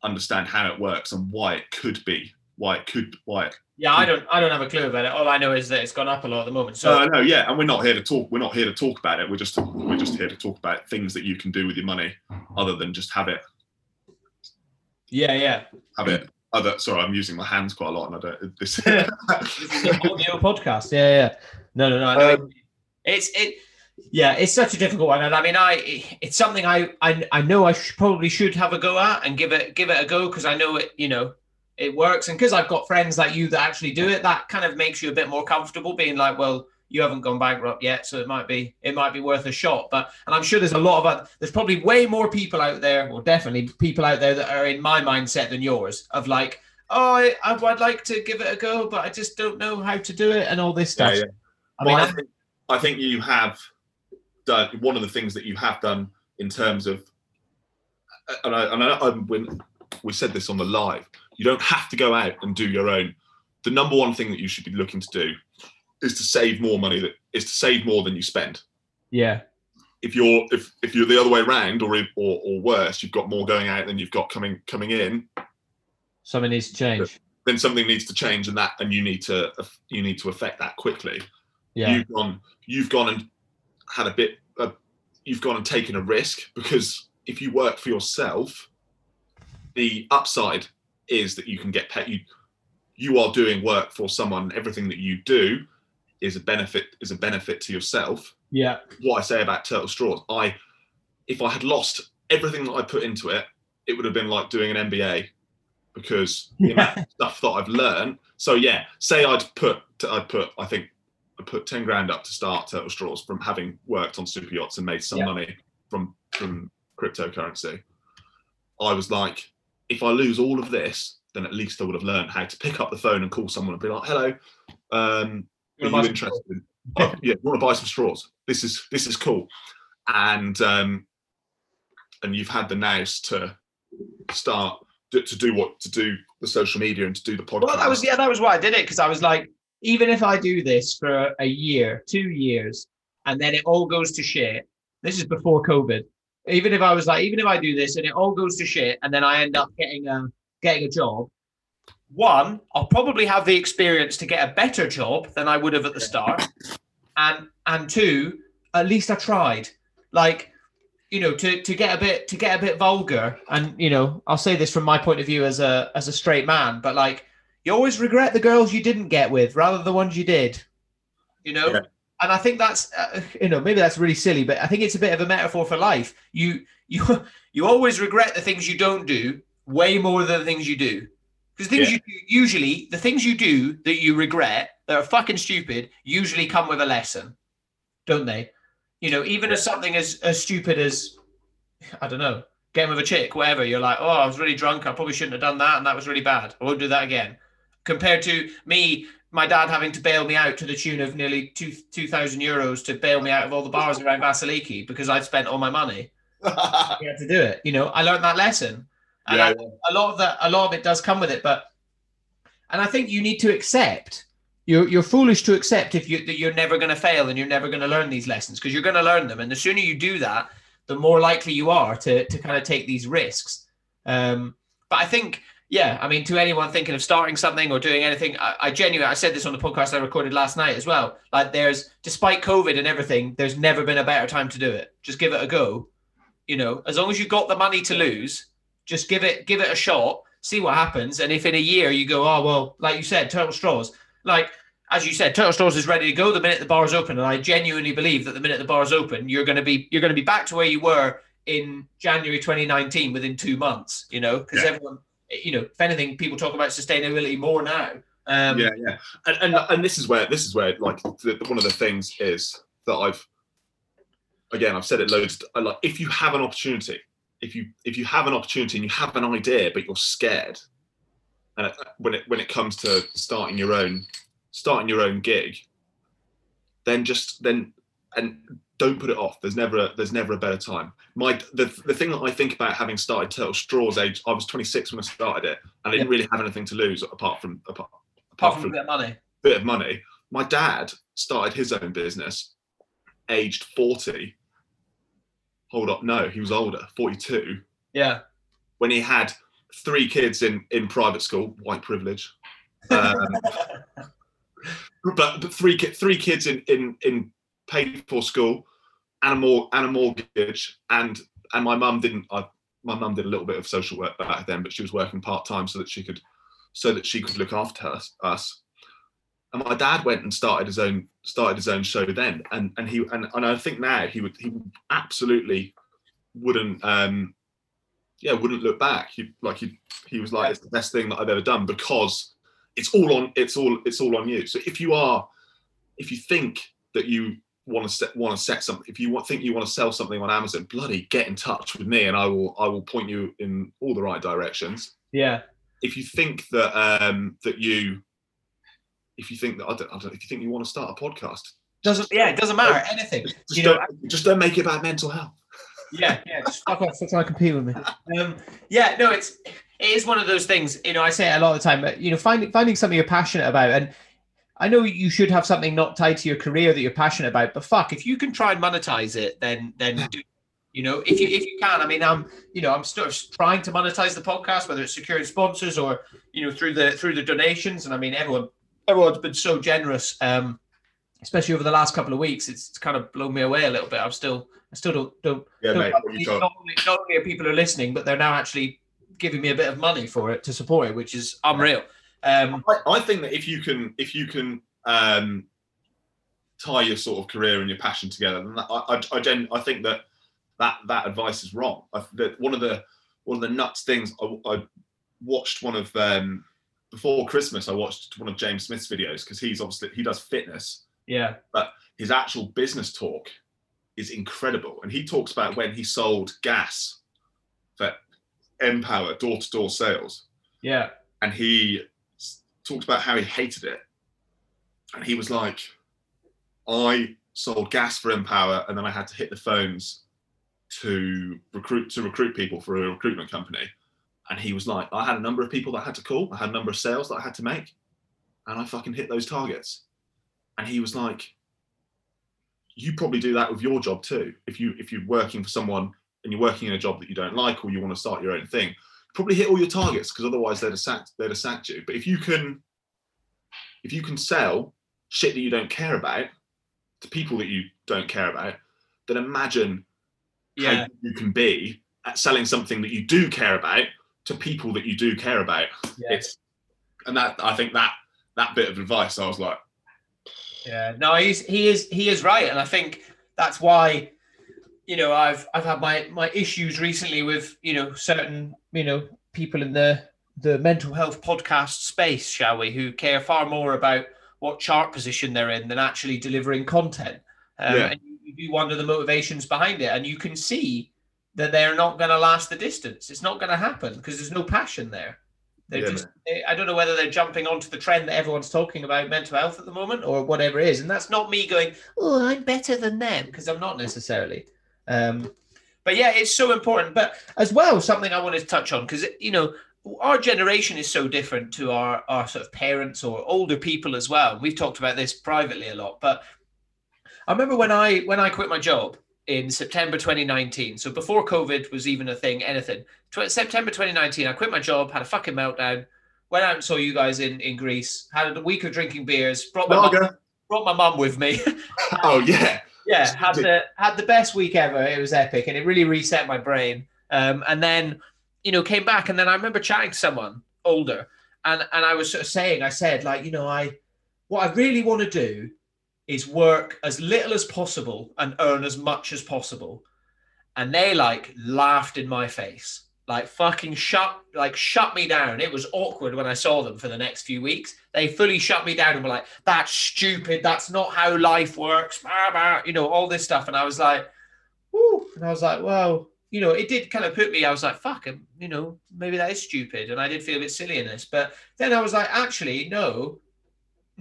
S2: understand how it works and why it could be, why it could, why it.
S1: Yeah, I don't, I don't have a clue about it. All I know is that it's gone up a lot at the moment. So
S2: uh, no, yeah, and we're not here to talk. We're not here to talk about it. We're just, we're just here to talk about things that you can do with your money, other than just have it.
S1: Yeah, yeah.
S2: Have it. Other. Sorry, I'm using my hands quite a lot, and I don't. This,
S1: this is an audio podcast. Yeah, yeah. No, no, no. I know um, it's it yeah, it's such a difficult one, and I mean, I it's something I I, I know I sh- probably should have a go at and give it give it a go because I know it you know it works, and because I've got friends like you that actually do it, that kind of makes you a bit more comfortable being like, well, you haven't gone bankrupt yet, so it might be it might be worth a shot. But and I'm sure there's a lot of other there's probably way more people out there, or definitely people out there that are in my mindset than yours of like, oh, I, I'd like to give it a go, but I just don't know how to do it and all this stuff. Yeah, yeah.
S2: I well, mean, I think, I think you have done one of the things that you have done in terms of and I, and I, when we said this on the live, you don't have to go out and do your own. The number one thing that you should be looking to do is to save more money. That is to save more than you spend.
S1: Yeah.
S2: If you're if if you're the other way around, or or or worse, you've got more going out than you've got coming coming in.
S1: Something needs to change.
S2: Then something needs to change, and that and you need to you need to affect that quickly.
S1: Yeah.
S2: You've gone you've gone and had a bit uh, you've gone and taken a risk because if you work for yourself the upside is that you can get paid you you are doing work for someone everything that you do is a benefit is a benefit to yourself
S1: yeah
S2: what i say about turtle straws i if i had lost everything that i put into it it would have been like doing an mba because the amount of stuff that i've learned so yeah say i'd put i'd put i think I put 10 grand up to start Turtle Straws from having worked on super yachts and made some yeah. money from from cryptocurrency. I was like, if I lose all of this, then at least I would have learned how to pick up the phone and call someone and be like, hello, um, are you interested? In, oh, yeah, want to buy some straws? This is this is cool. And um, and you've had the nous to start to do what to do the social media and to do the podcast.
S1: Well, that was yeah, that was why I did it because I was like, even if I do this for a year, two years, and then it all goes to shit, this is before COVID. Even if I was like, even if I do this and it all goes to shit, and then I end up getting a getting a job, one, I'll probably have the experience to get a better job than I would have at the start, and and two, at least I tried. Like, you know, to to get a bit to get a bit vulgar, and you know, I'll say this from my point of view as a as a straight man, but like you always regret the girls you didn't get with rather than the ones you did. You know, yeah. and I think that's uh, you know maybe that's really silly, but I think it's a bit of a metaphor for life. You you you always regret the things you don't do way more than the things you do. Because things yeah. you do, usually the things you do that you regret that are fucking stupid usually come with a lesson, don't they? You know, even as something as as stupid as I don't know, getting with a chick, whatever. You're like, oh, I was really drunk. I probably shouldn't have done that, and that was really bad. I won't do that again compared to me, my dad having to bail me out to the tune of nearly two two thousand euros to bail me out of all the bars around Vasiliki because I'd spent all my money. he had to do it. You know, I learned that lesson, and yeah, I, yeah. a lot of that, a lot of it does come with it. But, and I think you need to accept you're you're foolish to accept if you that you're never going to fail and you're never going to learn these lessons because you're going to learn them, and the sooner you do that, the more likely you are to to kind of take these risks. Um, but I think, yeah, I mean, to anyone thinking of starting something or doing anything, I, I genuinely, I said this on the podcast I recorded last night as well. Like, there's, despite COVID and everything, there's never been a better time to do it. Just give it a go. You know, as long as you've got the money to lose, just give it, give it a shot, see what happens. And if in a year you go, oh well, like you said, turtle straws, like as you said, Turtle Straws is ready to go the minute the bar is open, and I genuinely believe that the minute the bar is open, you're going to be you're going to be back to where you were in January 2019 within two months. You know, because yeah. everyone, you know, if anything, people talk about sustainability more now.
S2: Um, yeah, yeah, and, and and this is where this is where like the, one of the things is that I've again I've said it loads. Like if you have an opportunity, if you if you have an opportunity and you have an idea but you're scared, and when it when it comes to starting your own starting your own gig, then just then and don't put it off. There's never a, there's never a better time. My the, the thing that I think about having started Turtle Straws age, I was 26 when I started it, and I didn't really have anything to lose apart from apart,
S1: apart, from, from a bit of money.
S2: Bit of money. My dad started his own business, aged 40. Hold up, no, he was older, 42.
S1: Yeah.
S2: When he had three kids in in private school, white privilege. Um, but, but three three kids in in in paid for school and a more and a mortgage and and my mum didn't I, my mum did a little bit of social work back then but she was working part-time so that she could so that she could look after us, us and my dad went and started his own started his own show then. And and he and, and I think now he would he absolutely wouldn't um yeah wouldn't look back. He like he he was like it's the best thing that I've ever done because it's all on it's all it's all on you. So if you are if you think that you want to set want to set something if you want, think you want to sell something on amazon bloody get in touch with me and i will i will point you in all the right directions.
S1: Yeah.
S2: If you think that um that you if you think that I don't, I don't if you think you want to start a podcast
S1: doesn't yeah it doesn't matter anything
S2: just, you don't, know, just don't make it about mental health
S1: yeah yeah just fuck off to compete with me um yeah no it's it is one of those things you know i say it a lot of the time but you know finding finding something you're passionate about and I know you should have something not tied to your career that you're passionate about, but fuck, if you can try and monetize it, then then do, you know if you if you can. I mean, I'm you know I'm still trying to monetize the podcast, whether it's securing sponsors or you know through the through the donations. And I mean, everyone everyone's been so generous, um, especially over the last couple of weeks. It's, it's kind of blown me away a little bit. I'm still I still don't don't.
S2: Yeah, don't
S1: mate, not, only, not only are people are listening, but they're now actually giving me a bit of money for it to support it, which is unreal. Um,
S2: I, I, think that if you can, if you can um, tie your sort of career and your passion together, then that, I, I, I, gen, I think that that that advice is wrong. I, that one of the one of the nuts things I, I watched one of um, before Christmas. I watched one of James Smith's videos because he's obviously he does fitness.
S1: Yeah.
S2: But his actual business talk is incredible, and he talks about when he sold gas for npower door to door sales.
S1: Yeah.
S2: And he talked about how he hated it. And he was like, I sold gas for npower and then I had to hit the phones to recruit to recruit people for a recruitment company. And he was like, I had a number of people that I had to call, I had a number of sales that I had to make, and I fucking hit those targets. And he was like, You probably do that with your job too. If you if you're working for someone and you're working in a job that you don't like or you want to start your own thing, probably hit all your targets because otherwise they'd have sacked they'd have sacked you. But if you can if you can sell shit that you don't care about to people that you don't care about, then imagine yeah. how you can be at selling something that you do care about to people that you do care about. Yeah. It's and that I think that that bit of advice I was like
S1: Yeah, no, he's he is he is right. And I think that's why you know i've i've had my my issues recently with you know certain you know people in the the mental health podcast space shall we who care far more about what chart position they're in than actually delivering content um, yeah. and you do wonder the motivations behind it and you can see that they're not going to last the distance. It's not going to happen because there's no passion there. They're yeah, just they, i don't know whether they're jumping onto the trend that everyone's talking about mental health at the moment or whatever it is. And that's not me going oh i'm better than them because i'm not necessarily. Um, but yeah, it's so important. But as well, something I wanted to touch on because you know our generation is so different to our our sort of parents or older people as well. We've talked about this privately a lot, but I remember when I when I quit my job in September 2019. So before COVID was even a thing, anything. Tw- September 2019, I quit my job, had a fucking meltdown, went out and saw you guys in in Greece, had a week of drinking beers, brought my mum, brought my mum with me.
S2: oh yeah.
S1: Yeah, had the had the best week ever. It was epic, and it really reset my brain. Um, and then, you know, came back, and then I remember chatting to someone older, and and I was sort of saying, I said, like, you know, I what I really want to do is work as little as possible and earn as much as possible. And they like laughed in my face, like fucking shut, like shut me down. It was awkward when I saw them for the next few weeks. They fully shut me down and were like, "That's stupid. That's not how life works." You know, all this stuff. And I was like, "Whoo!" And I was like, "Well." You know, it did kind of put me. I was like, "Fuck," um, you know, maybe that is stupid, and I did feel a bit silly in this. But then I was like, "Actually, no."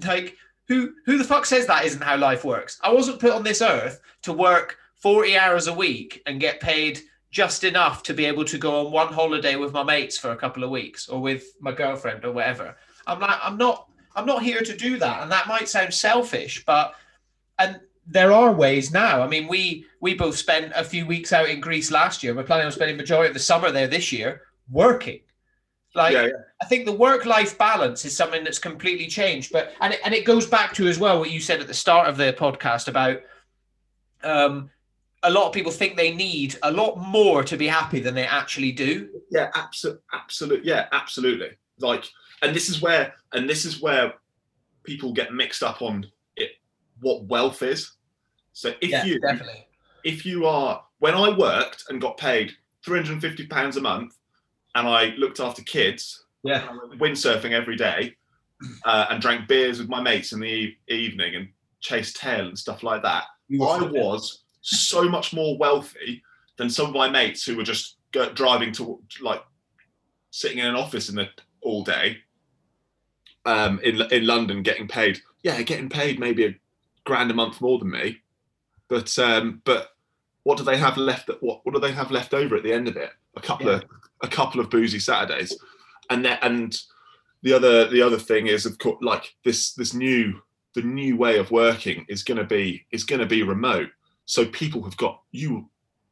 S1: Like, who who the fuck says that isn't how life works? I wasn't put on this earth to work 40 hours a week and get paid just enough to be able to go on one holiday with my mates for a couple of weeks or with my girlfriend or whatever. I'm like, I'm not I'm not here to do that. And that might sound selfish, but and there are ways now. I mean, we we both spent a few weeks out in Greece last year. We're planning on spending majority of the summer there this year working. Like yeah, yeah. I think the work-life balance is something that's completely changed. But and it, and it goes back to as well what you said at the start of the podcast about um, a lot of people think they need a lot more to be happy than they actually do.
S2: Yeah, absolutely, absolutely. Yeah, absolutely. Like, and this is where and this is where people get mixed up on it, what wealth is. So if yeah, you
S1: definitely
S2: if you are when I worked and got paid 350 pounds a month and I looked after kids.
S1: Yeah.
S2: windsurfing every day uh, and drank beers with my mates in the e- evening and chased tail and stuff like that. I was so much more wealthy than some of my mates who were just go, driving to like sitting in an office in the all day um, in in London getting paid. Yeah, getting paid maybe a grand a month more than me, but um, but what do they have left? What what do they have left over at the end of it? A couple yeah. of a couple of boozy Saturdays, and then and the other the other thing is of course like this this new the new way of working is going to be is going to be remote. So people have got you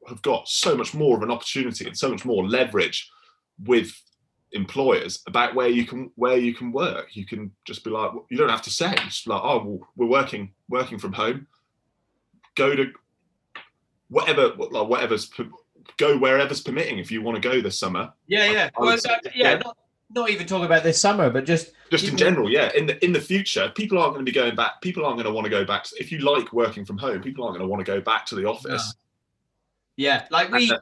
S2: have got so much more of an opportunity and so much more leverage with employers about where you can where you can work. You can just be like you don't have to say just like oh well, we're working working from home. Go to whatever like whatever's go wherever's permitting if you want to go this summer.
S1: Yeah, yeah. I, I well, yeah, yeah. Not, not even talking about this summer, but just
S2: just in general, yeah. In the in the future, people aren't going to be going back. People aren't going to want to go back. To, if you like working from home, people aren't going to want to go back to the office.
S1: Yeah, like we uh,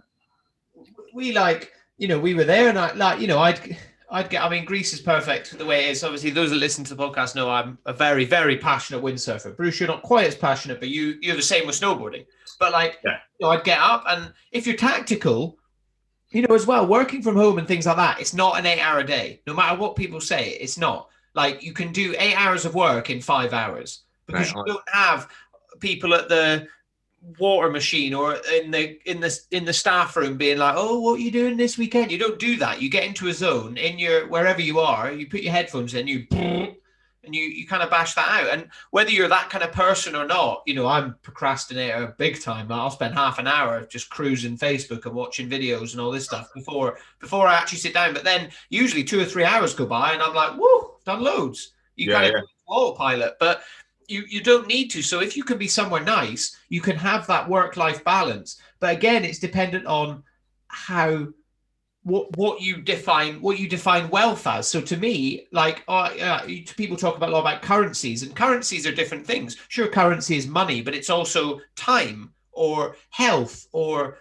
S1: we like you know we were there, and I like you know I'd. I'd get. I mean, Greece is perfect the way it is. Obviously, those that listen to the podcast know I'm a very, very passionate windsurfer. Bruce, you're not quite as passionate, but you you're the same with snowboarding. But like, yeah. you know, I'd get up, and if you're tactical, you know, as well, working from home and things like that, it's not an eight-hour day. No matter what people say, it's not. Like you can do eight hours of work in five hours because right. you don't have people at the water machine or in the in the in the staff room being like oh what are you doing this weekend you don't do that you get into a zone in your wherever you are you put your headphones in you and you you kind of bash that out. And whether you're that kind of person or not, you know, I'm procrastinator big time. I'll spend half an hour just cruising Facebook and watching videos and all this stuff before before I actually sit down. But then usually two or three hours go by and I'm like, whoa, done loads. You yeah, kind of yeah. autopilot, but you you don't need to. So if you can be somewhere nice, you can have that work life balance. But again, it's dependent on how what what you define what you define wealth as. So to me, like uh, uh, people talk about a lot about currencies, and currencies are different things. Sure, currency is money, but it's also time or health or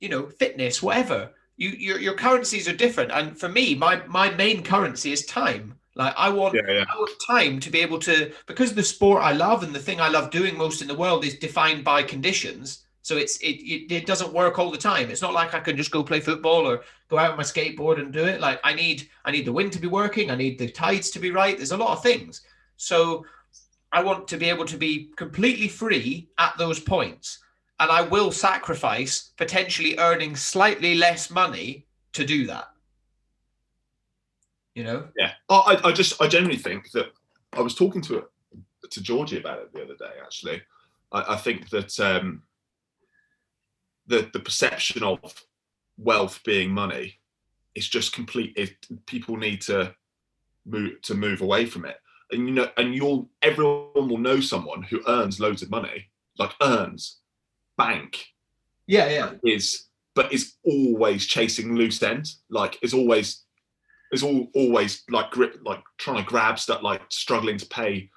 S1: you know fitness, whatever. You your your currencies are different, and for me, my my main currency is time. Like I want, yeah, yeah. I want time to be able to because the sport I love and the thing I love doing most in the world is defined by conditions. So it's it, it, it doesn't work all the time. It's not like I can just go play football or go out on my skateboard and do it. Like I need I need the wind to be working. I need the tides to be right. There's a lot of things. So I want to be able to be completely free at those points, and I will sacrifice potentially earning slightly less money to do that. You know?
S2: Yeah. I, I just I generally think that I was talking to to Georgie about it the other day. Actually, I, I think that um, the the perception of wealth being money is just complete. It, people need to move to move away from it, and you know, and you'll everyone will know someone who earns loads of money, like earns bank
S1: Yeah, yeah.
S2: is but is always chasing loose ends like is always is all always like grip like trying to grab stuff like struggling to pay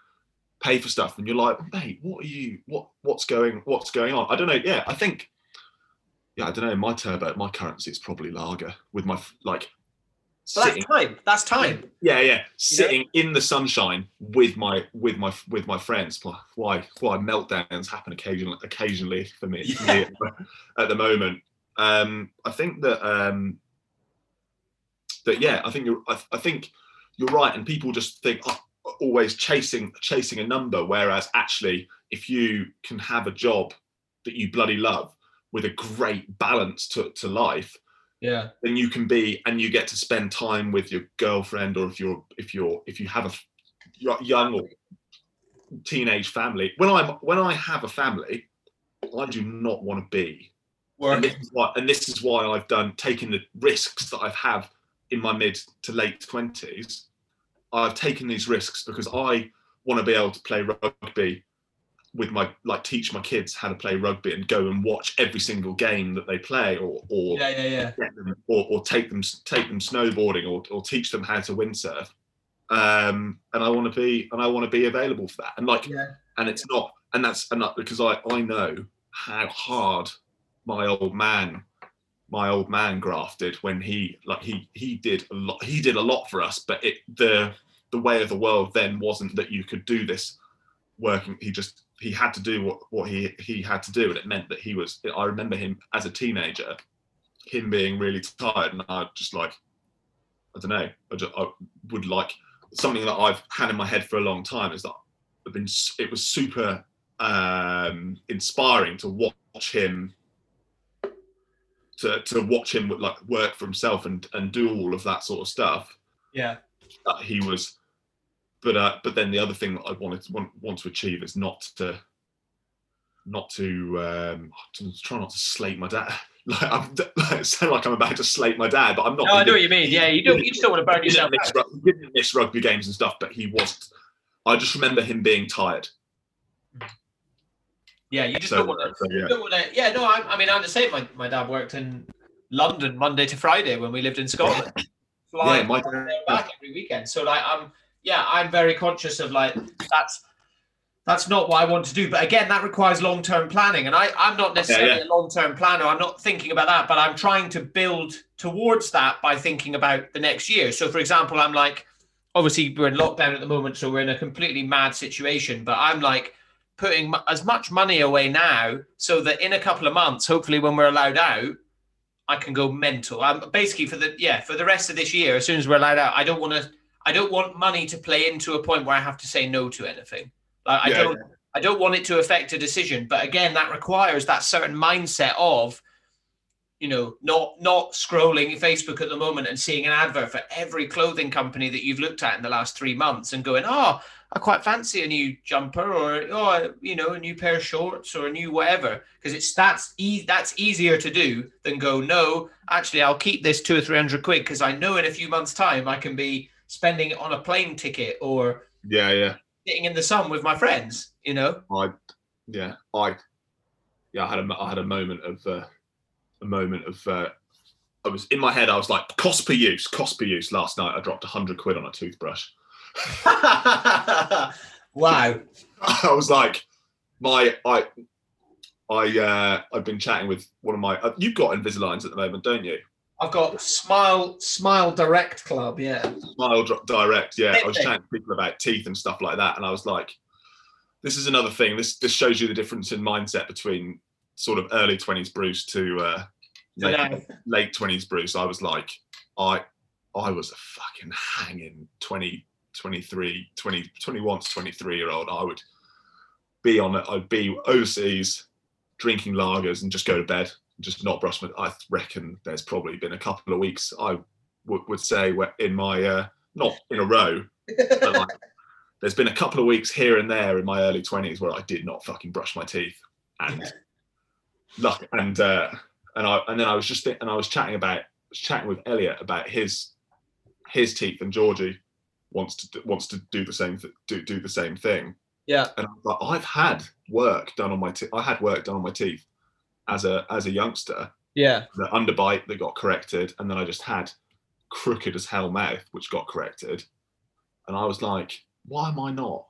S2: pay for stuff and you're like mate what are you what what's going what's going on i don't know yeah i think yeah i don't know. My turbo my currency is probably lager with my like
S1: But
S2: sitting
S1: that's time. That's time.
S2: yeah yeah. Sitting in the sunshine with my with my with my friends. Why why, meltdowns happen occasionally occasionally for me, me at the moment. Um i think that um that yeah i think you're I, I think you're right and people just think oh, always chasing chasing a number whereas actually if you can have a job that you bloody love with a great balance to, to life
S1: Yeah.
S2: then you can be and you get to spend time with your girlfriend or if you're if you're if you have a young or teenage family. When i'm when i have a family i do not want to be. And this is why and this is why i've done taking the risks that i've had in my mid to late 20s i've taken these risks because i want to be able to play rugby with my like teach my kids how to play rugby and go and watch every single game that they play or or
S1: Yeah, yeah, yeah.
S2: them or, or take them take them snowboarding or, or teach them how to windsurf um and i want to be and i want to be available for that and like
S1: Yeah.
S2: and it's not and that's and that because i i know how hard my old man my old man grafted when he like he he did a lot he did a lot for us but it the the way of the world then wasn't that you could do this working he just he had to do what what he he had to do and it meant that he was i remember him as a teenager him being really tired and i just like i don't know i, just, I would like something that i've had in my head for a long time is that I've been it was super um inspiring to watch him to to watch him like work for himself and and do all of that sort of stuff
S1: Yeah.
S2: that he was but uh but then the other thing that i wanted to want, want to achieve is not to not to um to try not to slate my dad like i'm like, it sound like i'm about to slate my dad but i'm not
S1: No, I know what you mean. Yeah, you don't. You just don't want to burn
S2: didn't
S1: yourself
S2: miss,
S1: out.
S2: rug- he didn't miss rugby games and stuff but he wasn't i just remember him being tired
S1: Yeah, you just
S2: so,
S1: don't want to.
S2: so, yeah
S1: don't want to. Yeah, no. I, I mean, I'm the same. My, my dad worked in London Monday to Friday when we lived in Scotland. Flying
S2: Yeah, my dad-
S1: back every weekend. So like, I'm yeah, I'm very conscious of like that's that's not what I want to do. But again, that requires long term planning, and I I'm not necessarily
S2: yeah.
S1: a long term planner. I'm not thinking about that, but I'm trying to build towards that by thinking about the next year. So for example, I'm like, obviously we're in lockdown at the moment, so we're in a completely mad situation. But I'm like putting as much money away now so that in a couple of months, hopefully when we're allowed out, I can go mental. I'm basically for the yeah for the rest of this year. As soon as we're allowed out, I don't want to. I don't want money to play into a point where I have to say no to anything. Like I
S2: Yeah,
S1: don't. I don't want it to affect a decision. But again, that requires that certain mindset of, you know, not not scrolling Facebook at the moment and seeing an advert for every clothing company that you've looked at in the last three months and going, oh, I quite fancy a new jumper or oh, you know, a new pair of shorts or a new whatever. Because it's that's e- that's easier to do than go, no, actually, I'll keep this two or three hundred quid because I know in a few months' time I can be spending it on a plane ticket or
S2: yeah yeah
S1: sitting in the sun with my friends. You know.
S2: I, yeah, I, yeah, I had a, I had a moment of, uh, a moment of, uh, I was in my head. I was like, cost per use, cost per use. Last night, I dropped hundred quid on a toothbrush.
S1: wow.
S2: I was like, my, I, I, uh, I've been chatting with one of my. Uh, you've got Invisaligns at the moment, don't you?
S1: I've got Smile Smile Direct Club. Yeah.
S2: Smile Direct. Yeah, I was chatting to people about teeth and stuff like that, and I was like, this is another thing. This this shows you the difference in mindset between sort of early twenties Bruce to uh, late, late 20s Bruce. I was like, I I was a fucking hanging 20, 23, 20, 21 to 23 year old. I would be on it. I'd be overseas drinking lagers and just go to bed, just not brush my. I reckon there's probably been a couple of weeks I would would say where in my uh, not in a row, but like there's been a couple of weeks here and there in my early 20s where I did not fucking brush my teeth. And luck and uh and I and then I was just thinking and I was chatting about was chatting with Elliot about his his teeth and Georgie wants to wants to do the same th- do do the same thing.
S1: Yeah.
S2: And I was like, I've had work done on my teeth. I had work done on my teeth as a as a youngster.
S1: Yeah.
S2: The underbite that got corrected, and then I just had crooked as hell mouth, which got corrected. And I was like, why am I not?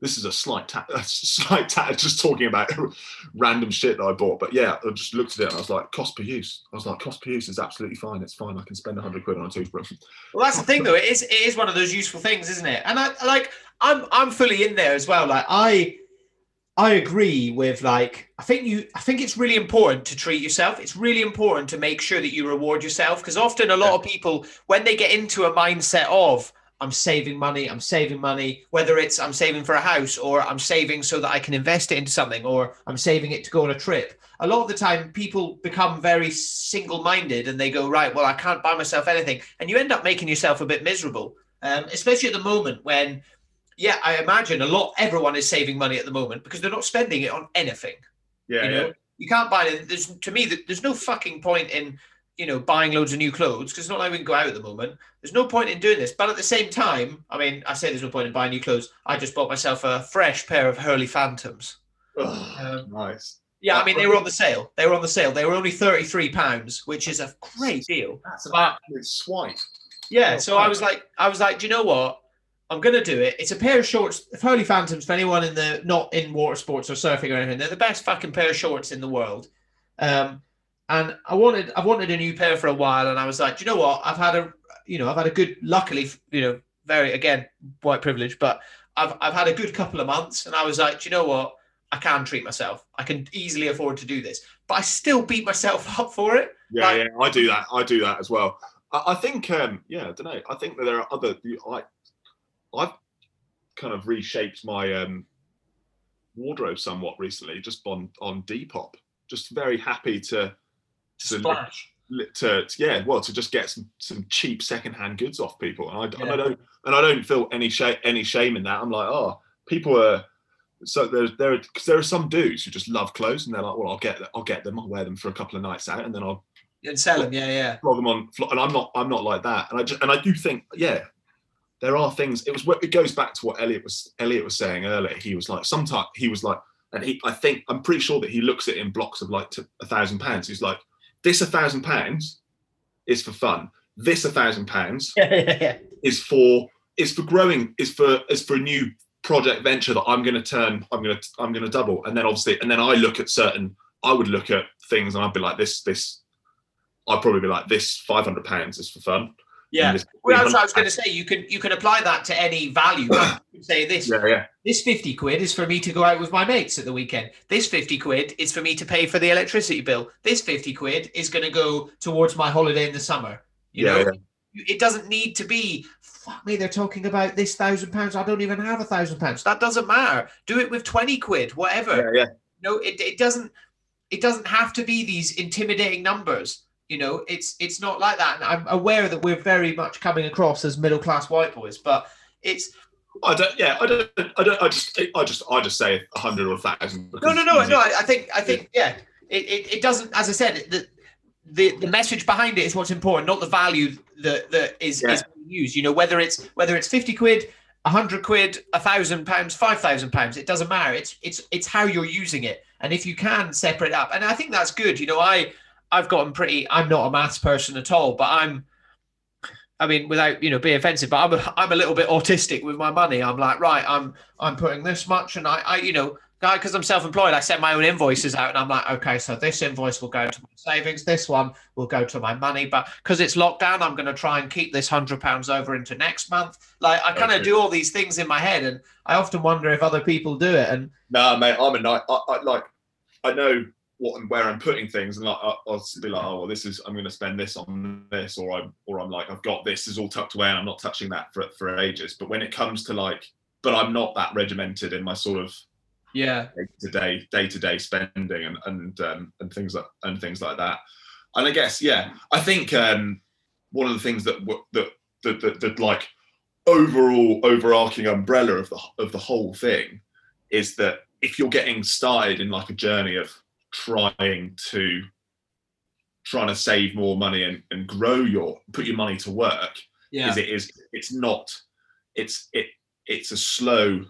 S2: This is a slight ta- a slight ta- just talking about random shit that I bought. But yeah, I just looked at it and I was like, cost per use. I was like, cost per use is absolutely fine. It's fine. I can spend hundred quid on a toothbrush.
S1: Well, that's the thing, though. It is it is one of those useful things, isn't it? And I like I'm I'm fully in there as well. Like I I agree with like I think you I think it's really important to treat yourself. It's really important to make sure that you reward yourself because often a lot of people when they get into a mindset of I'm saving money, I'm saving money, whether it's I'm saving for a house or I'm saving so that I can invest it into something or I'm saving it to go on a trip. A lot of the time people become very single-minded and they go, right, well, I can't buy myself anything. And you end up making yourself a bit miserable. Um, especially at the moment when yeah, I imagine a lot everyone is saving money at the moment because they're not spending it on anything.
S2: Yeah,
S1: you know, you can't buy it. There's to me, there's no fucking point in you know buying loads of new clothes because it's not like we can go out at the moment. There's no point in doing this. But at the same time, I mean, I say there's no point in buying new clothes. I just bought myself a fresh pair of Hurley Phantoms.
S2: Oh,
S1: Um,
S2: nice.
S1: Yeah, I mean they were on the sale. They were on the sale. They were only thirty three pounds, which is a great deal.
S2: That's absolute swipe.
S1: yeah,
S2: Oh,
S1: so I was like, I was like, do you know what? I'm gonna do it. It's a pair of shorts. Hurley Phantoms for anyone in the not in water sports or surfing or anything. They're the best fucking pair of shorts in the world. Um, and I wanted, I wanted a new pair for a while, and I was like, you know what? I've had a, you know, I've had a good, luckily, you know, very again white privilege, but I've I've had a good couple of months, and I was like, do you know what? I can treat myself. I can easily afford to do this, but I still beat myself up for it.
S2: Yeah,
S1: Like-
S2: yeah, I do that. I do that as well. I, I think, um, yeah, I don't know. I think that there are other. I, I've kind of reshaped my um, wardrobe somewhat recently, just on on Depop. Just very happy to to,
S1: Splash.
S2: to, to yeah, well, to just get some some cheap secondhand goods off people, and I, and I don't and I don't feel any shame any shame in that. I'm like, oh, people are. So there, there, because there are some dudes who just love clothes, and they're like, "Well, I'll get, I'll get them, I'll wear them for a couple of nights out, and then I'll
S1: And sell them, yeah, yeah.
S2: flog them on and i'm not i'm not like that and i just and i do think yeah there are things it was it goes back to what elliot was elliot was saying earlier. He was like sometimes he was like and he i think i'm pretty sure that he looks at it in blocks of like to a thousand pounds. He's like this a thousand pounds is for fun. This a thousand pounds is for is for growing is for is for a new project venture that i'm going to turn i'm going to i'm going to double. And then obviously and then i look at certain i would look at things and i'd be like this this i'd probably be like this 500 pounds is for fun
S1: Yeah. Well, that's what I was going to say. You can you can apply that to any value. You can say this
S2: yeah yeah
S1: this fifty quid is for me to go out with my mates at the weekend. This fifty quid is for me to pay for the electricity bill. This fifty quid is going to go towards my holiday in the summer. You
S2: yeah,
S1: know,
S2: yeah.
S1: it doesn't need to be. Fuck me, they're talking about this thousand pounds. I don't even have a thousand pounds. That doesn't matter. Do it with twenty quid, whatever.
S2: yeah yeah
S1: no it, it doesn't it doesn't have to be these intimidating numbers you know it's it's not like that and i'm aware that we're very much coming across as middle class white boys but it's
S2: I don't. Yeah, I don't. I don't. I just. I just. I just say a hundred or a thousand.
S1: no no no no i, think i think yeah it, it, it doesn't as i said the, the the message behind it is what's important not the value that that is,
S2: Yeah.
S1: is being used you know whether it's whether it's 50 quid 100 quid a thousand pounds five thousand pounds it doesn't matter it's it's it's how you're using it and if you can separate up and i think that's good you know i i've gotten pretty i'm not a maths person at all but i'm I mean, without you know being offensive, but I'm a, I'm a little bit autistic with my money. I'm like, right, I'm I'm putting this much, and I, I you know, guy, because I'm self-employed, I send my own invoices out, and I'm like, okay, so this invoice will go to my savings, this one will go to my money, but because it's lockdown, I'm going to try and keep this hundred pounds over into next month. Like, I kind of do all these things in my head, and I often wonder if other people do it. And
S2: Nah, mate. I'm a night. I, I like. I know what and where I'm putting things, and like I'll be like, oh, well, this is. I'm going to spend this on this, or I'm, or I'm like, I've got this is all tucked away, and I'm not touching that for for ages. But when it comes to like, but I'm not that regimented in my sort of
S1: yeah,
S2: day to day day to day spending and and um, and things like and things like that. And I guess yeah, I think um, one of the things that that that, that, that like overall overarching umbrella of the of the whole thing is that if you're getting started in like a journey of trying to trying to save more money and, and grow your put your money to work
S1: Yeah.
S2: is it is it's not it's it it's a slow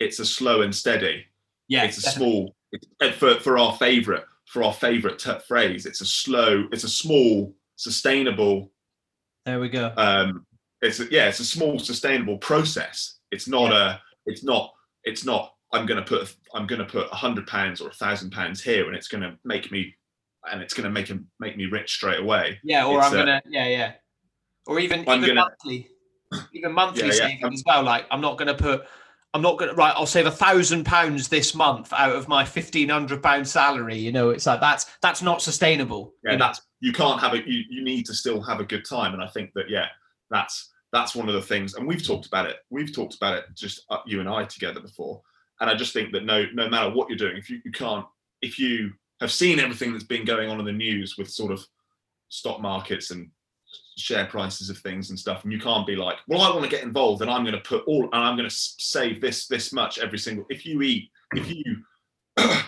S2: it's a slow and steady
S1: yeah.
S2: it's a small it's, for for our favorite for our favorite t- phrase it's a slow it's a small sustainable
S1: There we go.
S2: um it's a, yeah it's a small sustainable process it's not a it's not it's not i'm gonna put i'm gonna put a hundred pounds or a thousand pounds here and it's gonna make me and it's gonna make him make me rich straight away
S1: Yeah, or
S2: It's,
S1: I'm
S2: uh,
S1: gonna yeah, yeah. Or even
S2: I'm
S1: even
S2: gonna-
S1: monthly. Even monthly
S2: Yeah, yeah.
S1: saving
S2: I'm-
S1: as well. Like I'm not gonna put I'm not gonna right, I'll save a thousand pounds this month out of my fifteen hundred pound salary. You know, it's like that's that's not sustainable.
S2: yeah
S1: you know?
S2: that's you can't have it you, you need to still have a good time and i think that yeah that's that's one of the things and we've talked about it we've talked about it just uh, you and i together before and i just think that no no matter what you're doing if you, you can't if you have seen everything that's been going on in the news with sort of stock markets and share prices of things and stuff and you can't be like well i want to get involved and i'm going to put all and i'm going to save this this much every single if you eat if you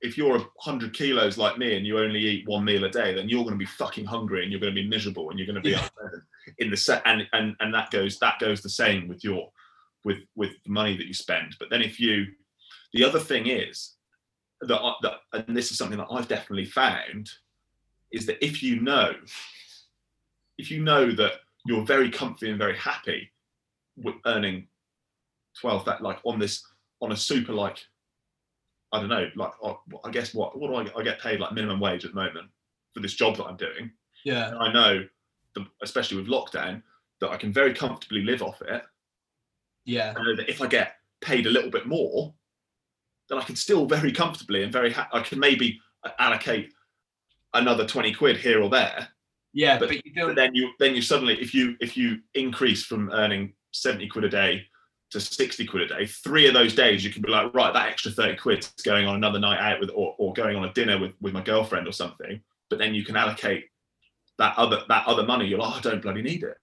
S2: if you're 100 kilos like me and you only eat one meal a day then you're going to be fucking hungry and you're going to be miserable and you're going to be
S1: Yeah.
S2: in the set and, and and that goes that goes the same with your with with the money that you spend but then if you the other thing is that, I- that and this is something that i've definitely found is that if you know if you know that you're very comfy and very happy with earning 12 that like on this on a super like I don't know, like uh, I guess what what do I get? I get paid like minimum wage at the moment for this job that I'm doing.
S1: Yeah.
S2: And I know, the, especially with lockdown, that I can very comfortably live off it.
S1: Yeah.
S2: I know that if I get paid a little bit more, then I can still very comfortably and very ha- I can maybe uh, allocate another 20 quid here or there.
S1: Yeah.
S2: But-
S1: But, you
S2: But then you then you suddenly if you if you increase from earning 70 quid a day to 60 quid a day, three of those days you can be like, right, that extra 30 quid is going on another night out with or, or going on a dinner with, with my girlfriend or something. But then you can allocate that other that other money, you're like, oh, I don't bloody need it.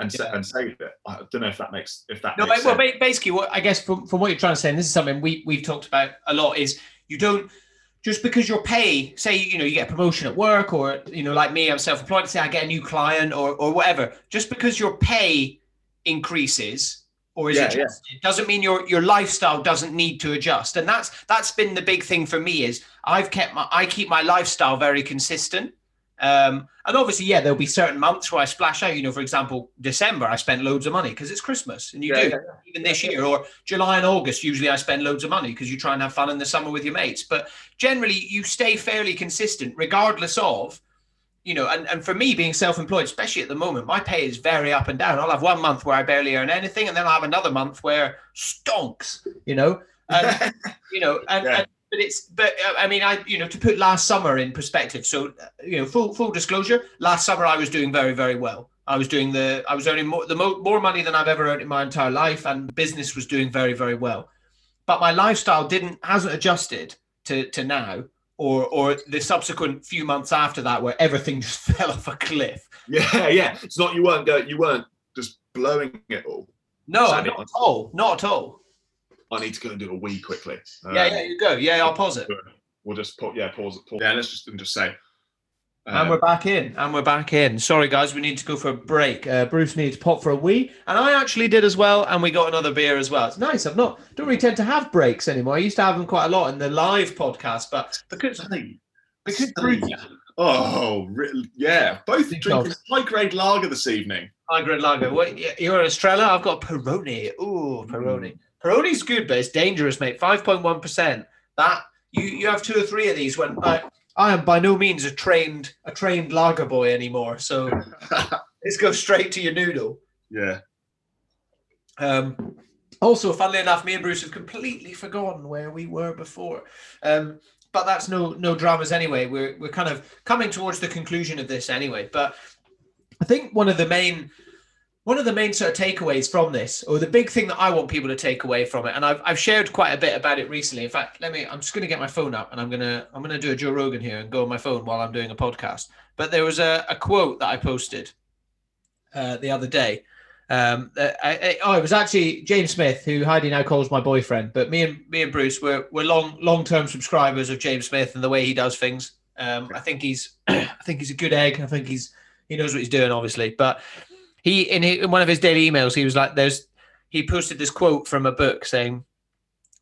S2: And sa- and save it. I don't know if that makes if that
S1: No,
S2: makes
S1: well,
S2: sense.
S1: ba- basically, what I guess from, from what you're trying to say, and this is something we we've talked about a lot, is you don't just because your pay, say you know you get a promotion at work, or you know like me, I'm self-employed. Say I get a new client, or or whatever. Just because your pay increases or is
S2: Yeah, yeah.
S1: adjusted doesn't mean your your lifestyle doesn't need to adjust. And that's that's been the big thing for me is I've kept my I keep my lifestyle very consistent. Um, and obviously, yeah, there'll be certain months where I splash out. You know, for example, December, I spent loads of money because it's Christmas, and you
S2: Yeah,
S1: do
S2: yeah,
S1: even this year. Or July and August, usually I spend loads of money because you try and have fun in the summer with your mates. But generally, you stay fairly consistent, regardless of, you know. And, and for me, being self-employed, especially at the moment, my pay is very up and down. I'll have one month where I barely earn anything, and then I'll have another month where stonks. You know, and you know, and,
S2: Yeah.
S1: and but it's but uh, I mean, I you know to put last summer in perspective. So uh, you know, full full disclosure, last summer I was doing very very well. I was doing the I was earning more the mo- more money than I've ever earned in my entire life, and business was doing very very well. But my lifestyle didn't hasn't adjusted to to now. Or, or the subsequent few months after that, where everything just fell off a cliff.
S2: yeah, yeah. It's not you weren't go you weren't just blowing it all.
S1: No, not at all. Not at all.
S2: I need to go and do a wee quickly.
S1: yeah,
S2: Um,
S1: yeah, you go. Yeah, I'll pause it.
S2: We'll just put yeah, pause it. Pause. Yeah, let's just just say.
S1: And
S2: um,
S1: we're back in. And we're back in. Sorry, guys, we need to go for a break. Uh, Bruce needs to pop for a wee, and I actually did as well. And we got another beer as well. It's nice. I've not don't really tend to have breaks anymore. I used to have them quite a lot in the live podcast, but because
S2: Stunning.
S1: because
S2: Stunning.
S1: Bruce,
S2: Oh, re- yeah. Both drinking high grade lager this evening.
S1: high grade lager. What you're an Estrella? I've got Peroni. Ooh, Peroni. Peroni's good, but it's dangerous, mate. Five point one percent. That you you have two or three of these when I I am by no means a trained a trained lager boy anymore. So let's go straight to your noodle.
S2: yeah.
S1: Um, also, funnily enough, me and Bruce have completely forgotten where we were before. Um, but that's no no dramas anyway. We're we're kind of coming towards the conclusion of this anyway. But I think one of the main one of the main sort of takeaways from this, or the big thing that I want people to take away from it, and I've, I've shared quite a bit about it recently. In fact, let me I'm just gonna get my phone up and I'm gonna I'm gonna do a Joe Rogan here and go on my phone while I'm doing a podcast. But there was a, a quote that I posted uh, the other day, Um, uh, I, I, oh, it was actually James Smith who Heidi now calls my boyfriend. But me and me and Bruce were we're long long term subscribers of James Smith and the way he does things. Um, I think he's I think he's a good egg. I think he's he knows what he's doing, obviously. But he in, his, in one of his daily emails, he was like, "There's," he posted this quote from a book saying,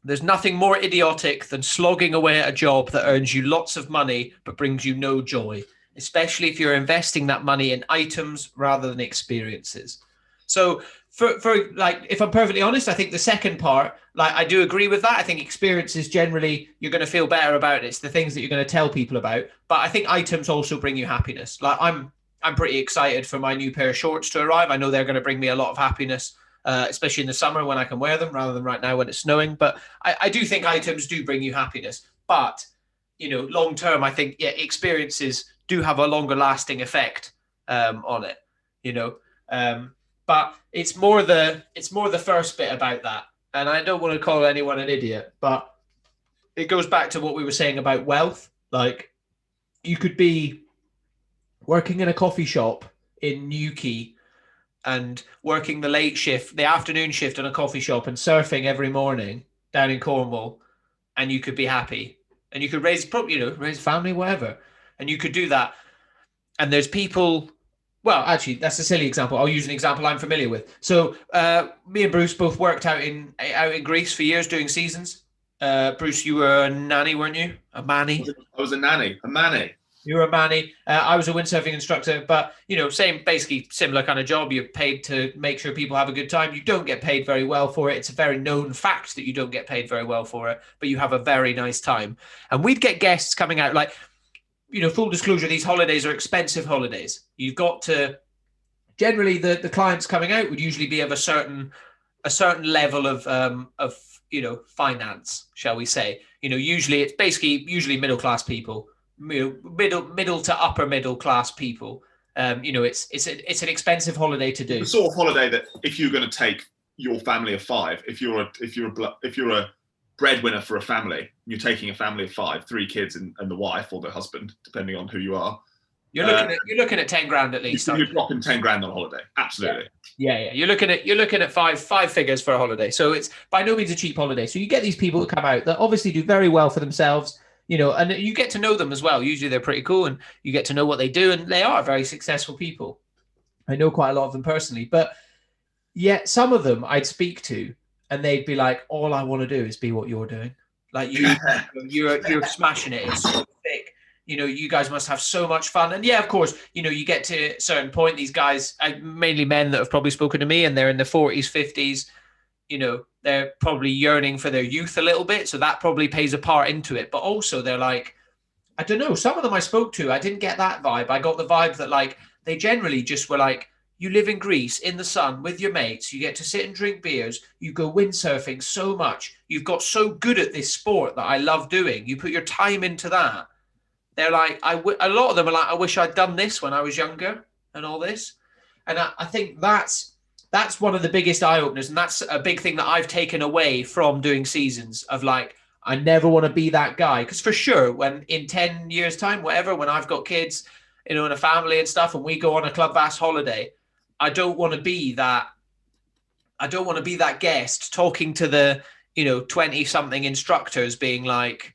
S1: "There's nothing more idiotic than slogging away at a job that earns you lots of money but brings you no joy, especially if you're investing that money in items rather than experiences." So for, for like if i'm perfectly honest i think the second part like i do agree with that i think experiences generally you're going to feel better about it. it's the things that you're going to tell people about but i think items also bring you happiness like i'm i'm pretty excited for my new pair of shorts to arrive i know they're going to bring me a lot of happiness uh, especially in the summer when i can wear them rather than right now when it's snowing but I, I do think items do bring you happiness but you know long term i think yeah experiences do have a longer lasting effect um, on it you know um, but it's more the it's more the first bit about that. And I don't want to call anyone an idiot, but it goes back to what we were saying about wealth. Like you could be working in a coffee shop in Newquay and working the late shift, the afternoon shift in a coffee shop and surfing every morning down in Cornwall, and you could be happy. And you could raise, you know, raise family, whatever. And you could do that. And there's people well, actually, that's a silly example. I'll use an example I'm familiar with. So, uh, me and Bruce both worked out in out in Greece for years doing seasons. Uh, Bruce, you were a nanny, weren't you? A manny.
S2: I was a nanny. A manny.
S1: You were a manny. Uh, I was a windsurfing instructor, but you know, same, basically similar kind of job. You're paid to make sure people have a good time. You don't get paid very well for it. It's a very known fact that you don't get paid very well for it, but you have a very nice time. And we'd get guests coming out like you know, full disclosure, these holidays are expensive holidays. You've got to generally the, the clients coming out would usually be of a certain a certain level of um, of you know finance, shall we say? You know, usually it's basically usually middle class people, middle middle to upper middle class people. Um, you know, it's it's a, it's an expensive holiday to do.
S2: The sort of holiday that if you're going to take your family of five, if you're a if you're a if you're a breadwinner for a family. You're taking a family of five, three kids and, and the wife or the husband, depending on who you are.
S1: You're looking uh, at you're looking at ten grand at least.
S2: You're, you're dropping ten grand on holiday. Absolutely.
S1: Yeah. yeah, yeah. You're looking at you're looking at five five figures for a holiday. So it's by no means a cheap holiday. So you get these people that come out that obviously do very well for themselves, you know, and you get to know them as well. Usually they're pretty cool, and you get to know what they do, and they are very successful people. I know quite a lot of them personally, but yet some of them I'd speak to and they'd be like, "All I want to do is be what you're doing. Like you, you're you're smashing it. It's so thick. You know, you guys must have so much fun. And yeah, of course, you know, you get to a certain point. These guys, mainly men that have probably spoken to me, and they're in their forties, fifties. You know, they're probably yearning for their youth a little bit, so that probably plays a part into it. But also, they're like, I don't know. Some of them I spoke to, I didn't get that vibe. I got the vibe that like they generally just were like you live in Greece in the sun with your mates. You get to sit and drink beers. You go windsurfing so much. You've got so good at this sport that I love doing. You put your time into that. They're like, I w- a lot of them are like, I wish I'd done this when I was younger and all this. And I, I think that's that's one of the biggest eye openers, and that's a big thing that I've taken away from doing seasons of like, I never want to be that guy because for sure, when in ten years' time, whatever, when I've got kids, you know, and a family and stuff, and we go on a Club Vass holiday, I don't want to be that. I don't want to be that guest talking to the you know twenty something instructors, being like,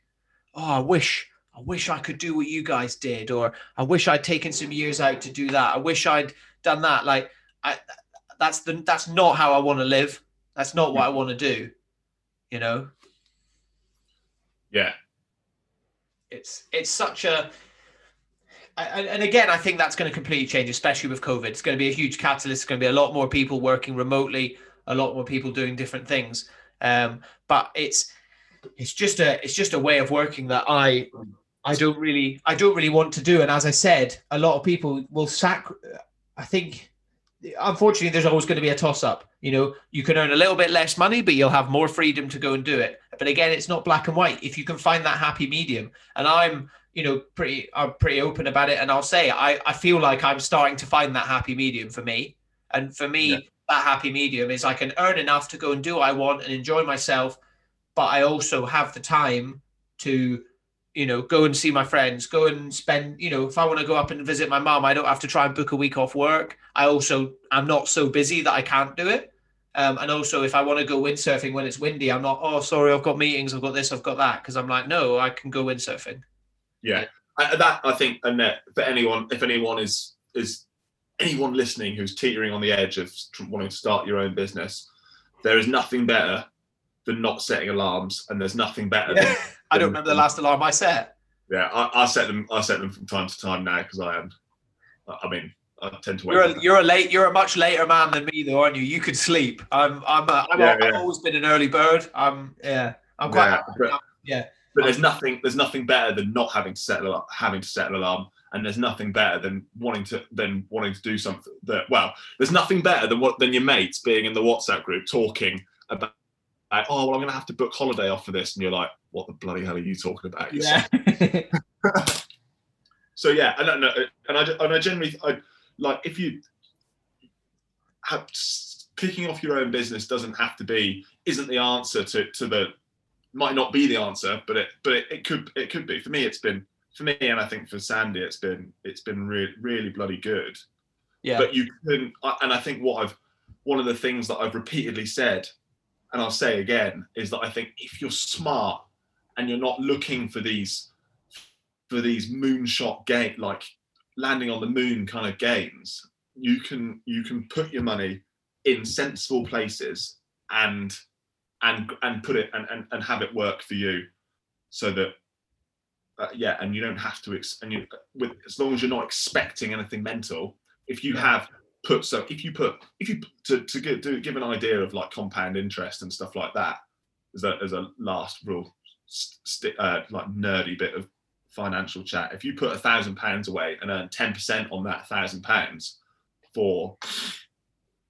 S1: "Oh, I wish." I wish I could do what you guys did, or I wish I'd taken some years out to do that. I wish I'd done that. Like, I, that's the that's not how I want to live. That's not what I want to do. You know.
S2: Yeah.
S1: It's it's such a and again, I think that's going to completely change, especially with COVID. It's going to be a huge catalyst. It's going to be a lot more people working remotely, a lot more people doing different things. Um, but it's it's just a it's just a way of working that I I don't really I don't really want to do. And as I said, a lot of people will sac. I think unfortunately there's always going to be a toss up. You know, you can earn a little bit less money, but you'll have more freedom to go and do it. But again, it's not black and white. If you can find that happy medium, and I'm you know, pretty I'm pretty open about it. And I'll say I, I feel like I'm starting to find that happy medium for me. And for me, yeah. that happy medium is I can earn enough to go and do what I want and enjoy myself, but I also have the time to you know, go and see my friends, go and spend, you know, if I want to go up and visit my mom, I don't have to try and book a week off work. I also, I'm not so busy that I can't do it. Um, and also, if I want to go windsurfing when it's windy, I'm not, oh, sorry, I've got meetings, I've got this, I've got that. Because I'm like, no, I can go windsurfing.
S2: Yeah. I, that, I think, Annette, for anyone, if anyone is, is anyone listening who's teetering on the edge of wanting to start your own business, there is nothing better than not setting alarms. And there's nothing better
S1: Yeah.
S2: than
S1: I don't remember the last alarm I set.
S2: Yeah, I, I set them. I set them from time to time now because I am. I mean, I tend to wake.
S1: You're a, you're a late, you're a much later man than me, though, aren't you? You could sleep. I'm, I'm, a, I'm
S2: Yeah,
S1: a, I've
S2: yeah.
S1: always been an early bird. I'm, yeah, I'm quite.
S2: Yeah, but-
S1: yeah.
S2: But there's nothing. There's nothing better than not having to set alarm, having to set an alarm, and there's nothing better than wanting to than wanting to do something that. Well, there's nothing better than what than your mates being in the WhatsApp group talking about. Like, oh well, I'm going to have to book holiday off for this, and you're like, what the bloody hell are you talking about?
S1: Yeah.
S2: so yeah, I don't know, and I and I generally I like if you have kicking off your own business doesn't have to be isn't the answer to to the might not be the answer, but it but it, it could it could be for me. It's been for me, and I think for Sandy, it's been it's been really really bloody good.
S1: yeah.
S2: But you can, and I think what I've one of the things that I've repeatedly said, and I'll say again, is that I think if you're smart and you're not looking for these for these moonshot game like landing on the moon kind of games, you can you can put your money in sensible places and and and put it and and, and have it work for you, so that. Uh, yeah, and you don't have to, ex- and you, with as long as you're not expecting anything mental. If you have put so if you put if you to to give, to give an idea of like compound interest and stuff like that as a as a last real st- uh, like nerdy bit of financial chat if you put a thousand pounds away and earn 10% on that thousand pounds for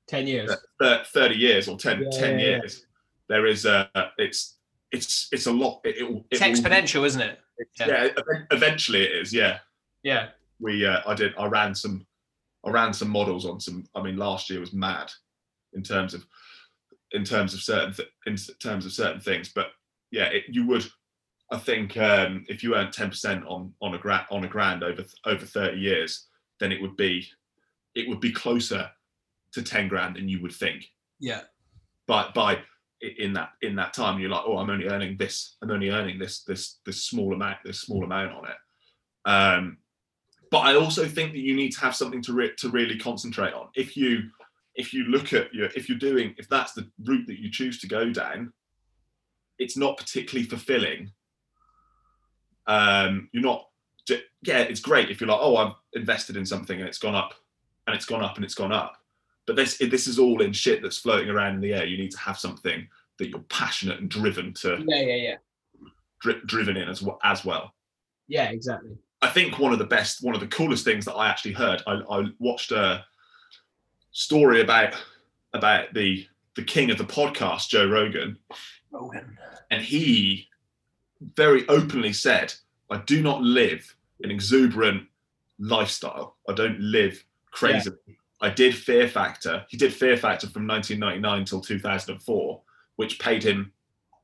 S1: Ten years.
S2: 30 years or 10,
S1: Yeah,
S2: 10
S1: yeah, yeah.
S2: years there is a it's it's it's a lot it, it, will-
S1: It's
S2: it will-
S1: exponential, isn't it?
S2: yeah.
S1: yeah.
S2: eventually it is yeah
S1: Yeah.
S2: we uh, I did I ran some I ran some models on some I mean last year was mad in terms of in terms of certain th- in terms of certain things but yeah it, you would I think um, if you earned 10% on on a grand on a grand over over 30 years then it would be it would be closer to 10 grand than you would think
S1: Yeah.
S2: but by in that in that time you're like oh i'm only earning this i'm only earning this this this small amount this small amount on it um but i also think that you need to have something to re- to really concentrate on if you if you look at your if you're doing if that's the route that you choose to go down it's not particularly fulfilling um you're not yeah it's great if you're like oh i've invested in something and it's gone up and it's gone up and it's gone up but this this is all in shit that's floating around in the air. You need to have something that you're passionate and driven to
S1: Yeah. Yeah. Yeah.
S2: dri- driven in as well as well.
S1: Yeah. Exactly.
S2: I think one of the best, one of the coolest things that I actually heard. I, I watched a story about about the the king of the podcast, Joe Rogan,
S1: Rogan.
S2: and he very openly said, "I do not live an exuberant lifestyle. I don't live crazy. I did Fear Factor. He did Fear Factor from 1999 till 2004, which paid him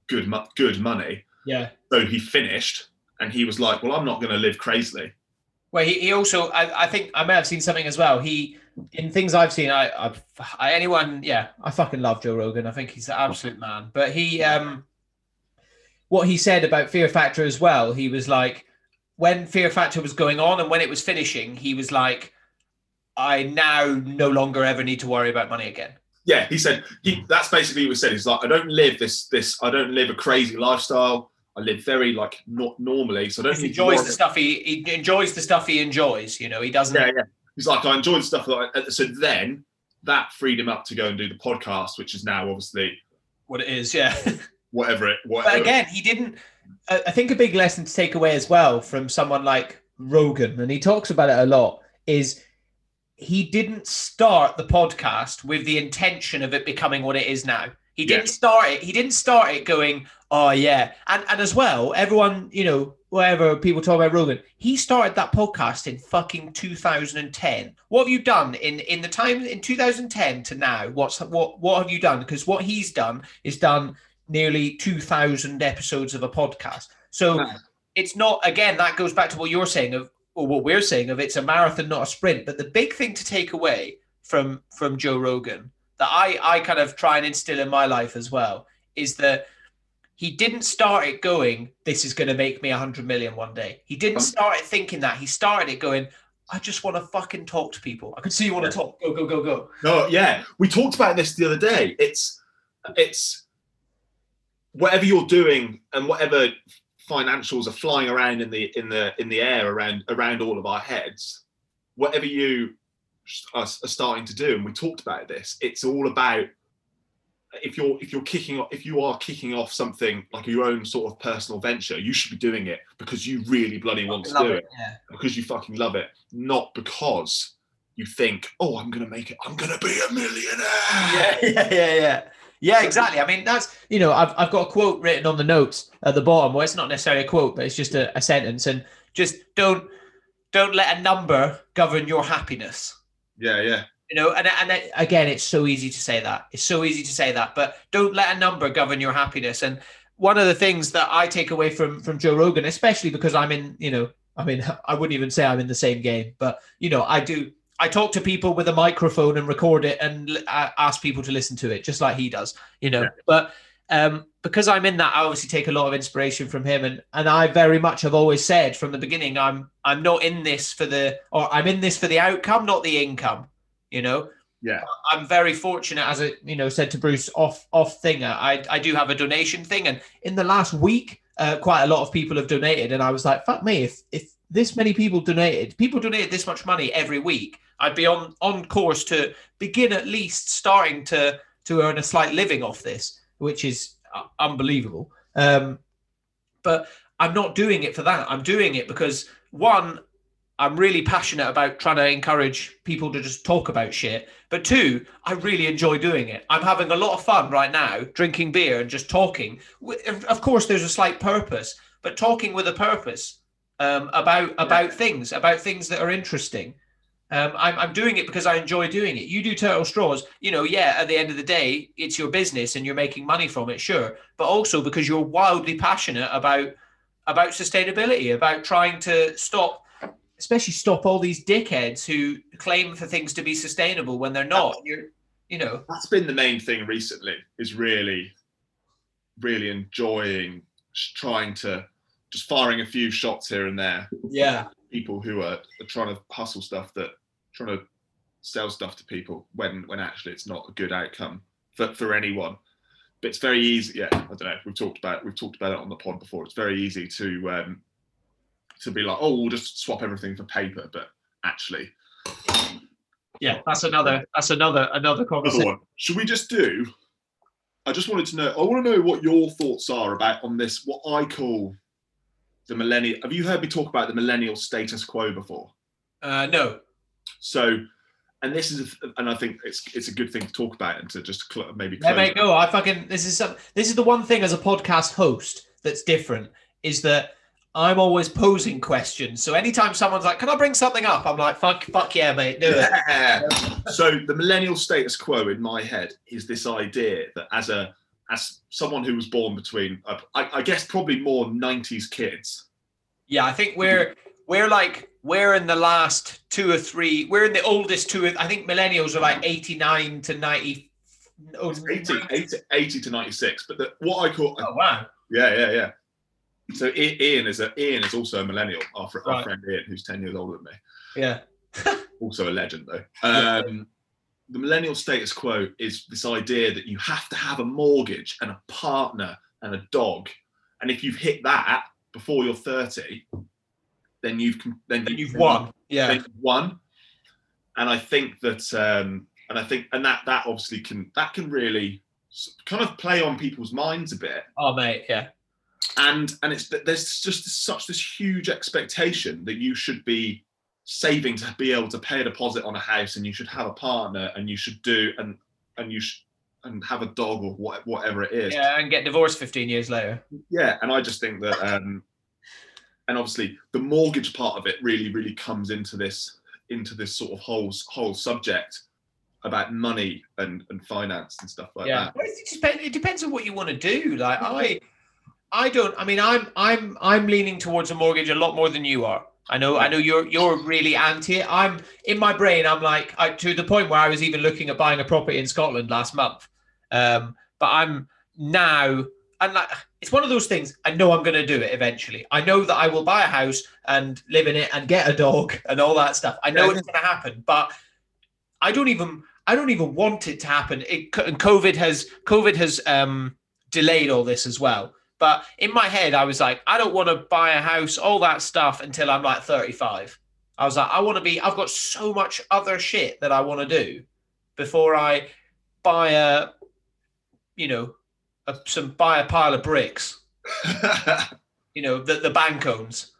S2: good good money.
S1: Yeah.
S2: So he finished, and he was like, "Well, I'm not going to live crazily."
S1: Well, he, he also, I, I think I may have seen something as well. He, in things I've seen, I, I, I, anyone, yeah, I fucking love Joe Rogan. I think he's an absolute man. But he, um, what he said about Fear Factor as well, he was like, when Fear Factor was going on and when it was finishing, he was like, I now no longer ever need to worry about money again.
S2: Yeah, he said he. That's basically what he said. He's like, "I don't live this this. I don't live a crazy lifestyle. I live very like not normally. So I don't
S1: He enjoys the stuff he, he enjoys the stuff he enjoys. You know, he doesn't.
S2: Yeah, yeah. He's like, I enjoy the stuff that I, so then that freed him up to go and do the podcast, which is now obviously
S1: What it is, yeah.
S2: whatever it whatever.
S1: But again, he didn't. I I think a big lesson to take away as well from someone like Rogan, and he talks about it a lot, is he didn't start the podcast with the intention of it becoming what it is now. He didn't start it. He didn't start it going, oh yeah, and and as well, everyone, you know, whatever people talk about Rogan, he started that podcast in fucking 2010. What have you done in in the time in 2010 to now? What's what what have you done? Because what he's done is done nearly 2,000 episodes of a podcast. So it's not again that goes back to what you're saying of or what we're saying of it's a marathon not a sprint but the big thing to take away from from joe rogan that i i kind of try and instill in my life as well is that he didn't start it going this is going to make me 100 million one day he didn't oh. start it thinking that he started it going i just want to fucking talk to people i can see you want to talk go go go go
S2: No, yeah, we talked about this the other day. It's it's whatever you're doing and whatever financials are flying around in the in the in the air around around all of our heads. Whatever you are, are starting to do, and we talked about this. It's all about if you're if you're kicking off if you are kicking off something like your own sort of personal venture, you should be doing it because you really bloody want to do
S1: it,
S2: it
S1: yeah
S2: because you fucking love it, not because you think, oh, I'm gonna make it, I'm gonna be a millionaire.
S1: yeah, yeah, yeah, yeah. Yeah, exactly. I mean, that's you know, I've I've got a quote written on the notes at the bottom. Well, it's not necessarily a quote, but it's just a, a sentence. And just don't don't let a number govern your happiness.
S2: Yeah, yeah.
S1: You know, and and it- again, it's so easy to say that. It's so easy to say that, but don't let a number govern your happiness. And one of the things that I take away from from Joe Rogan, especially because I'm in, you know, I mean, I wouldn't even say I'm in the same game, but you know, I do. I talk to people with a microphone and record it and ask people to listen to it, just like he does. You know,
S2: Yeah.
S1: but um, because I'm in that, I obviously take a lot of inspiration from him, and and I very much have always said from the beginning, I'm I'm not in this for the, or I'm in this for the outcome, not the income. You know,
S2: Yeah.
S1: I'm very fortunate, as I you know said to Bruce off off thing. I I do have a donation thing, and in the last week, uh, quite a lot of people have donated, and I was like, fuck me, if if this many people donated, people donated this much money every week, I'd be on on course to begin at least starting to to earn a slight living off this, which is unbelievable. Um, but I'm not doing it for that. I'm doing it because one, I'm really passionate about trying to encourage people to just talk about shit. But two, I really enjoy doing it. I'm having a lot of fun right now, drinking beer and just talking. Of course, there's a slight purpose, but talking with a purpose um, about about things, about things that are interesting. Um, I'm, I'm doing it because I enjoy doing it. You do turtle straws, you know. Yeah, at the end of the day, it's your business and you're making money from it, sure. But also because you're wildly passionate about about sustainability, about trying to stop, especially stop all these dickheads who claim for things to be sustainable when they're not. You're, you know,
S2: That's been the main thing recently. Is really, really enjoying trying to just firing a few shots here and there.
S1: yeah,
S2: People who are, are trying to hustle stuff that trying to sell stuff to people when when actually it's not a good outcome for, for anyone. But it's very easy. Yeah, I don't know. We've talked about we've talked about it on the pod before. It's very easy to um, to be like, oh, we'll just swap everything for paper, but actually,
S1: yeah. That's another. That's another another
S2: Another
S1: conversation.
S2: one. Should we just do? I just wanted to know. I want to know what your thoughts are about on this. What I call the millennial. Have you heard me talk about the millennial status quo before?
S1: Uh, no.
S2: So, and this is, and I think it's it's a good thing to talk about and to just cl- maybe.
S1: Let
S2: close
S1: me go. I fucking. This is some. This is the one thing as a podcast host that's different is that I'm always posing questions. So anytime someone's like, "Can I bring something up?" I'm like, "Fuck, fuck yeah, mate, do it."
S2: Yeah. so the millennial status quo in my head is this idea that as a as someone who was born between, uh, I, I guess probably more '90s kids.
S1: Yeah, I think we're we're like we're in the last two or three. We're in the oldest two. I think millennials are like 89 to 90. Oh,
S2: 80, 80, 80 to 96 but the, what i call
S1: oh wow.
S2: yeah yeah yeah so ian is a ian is also a millennial our,
S1: Right.
S2: friend ian who's 10 years older than me
S1: Yeah.
S2: also a legend though um the millennial status quo is this idea that you have to have a mortgage and a partner and a dog and if you've hit that before you're 30 then you've com- then
S1: you've won. Yeah.
S2: then you've won and i think that um and i think and that that obviously can that can really kind of play on people's minds a bit
S1: Oh mate, yeah.
S2: And and it's there's just such this huge expectation that you should be saving to be able to pay a deposit on a house and you should have a partner and you should do and and you should and have a dog or what, whatever it is
S1: Yeah, and get divorced 15 years later.
S2: yeah and i just think that um and obviously the mortgage part of it really really comes into this into this sort of whole whole subject about money and and finance and stuff like
S1: yeah.
S2: that
S1: Well, it, depends, it depends on what you want to do. Like I I don't. I mean, I'm I'm I'm leaning towards a mortgage a lot more than you are. I know. I know you're you're really anti it. I'm in my brain. I'm like I, to the point where I was even looking at buying a property in Scotland last month. Um, but I'm now and like it's one of those things. I know I'm going to do it eventually. I know that I will buy a house and live in it and get a dog and all that stuff. I know
S2: Yeah.
S1: it's going to happen, but I don't even I don't even want it to happen. It, and COVID has COVID has um, delayed all this as well. But in my head, I was like, I don't want to buy a house, all that stuff until I'm like 35. I was like, I want to be. I've got so much other shit that I want to do before I buy a, you know, a, some buy a pile of bricks. You know that the bank owns.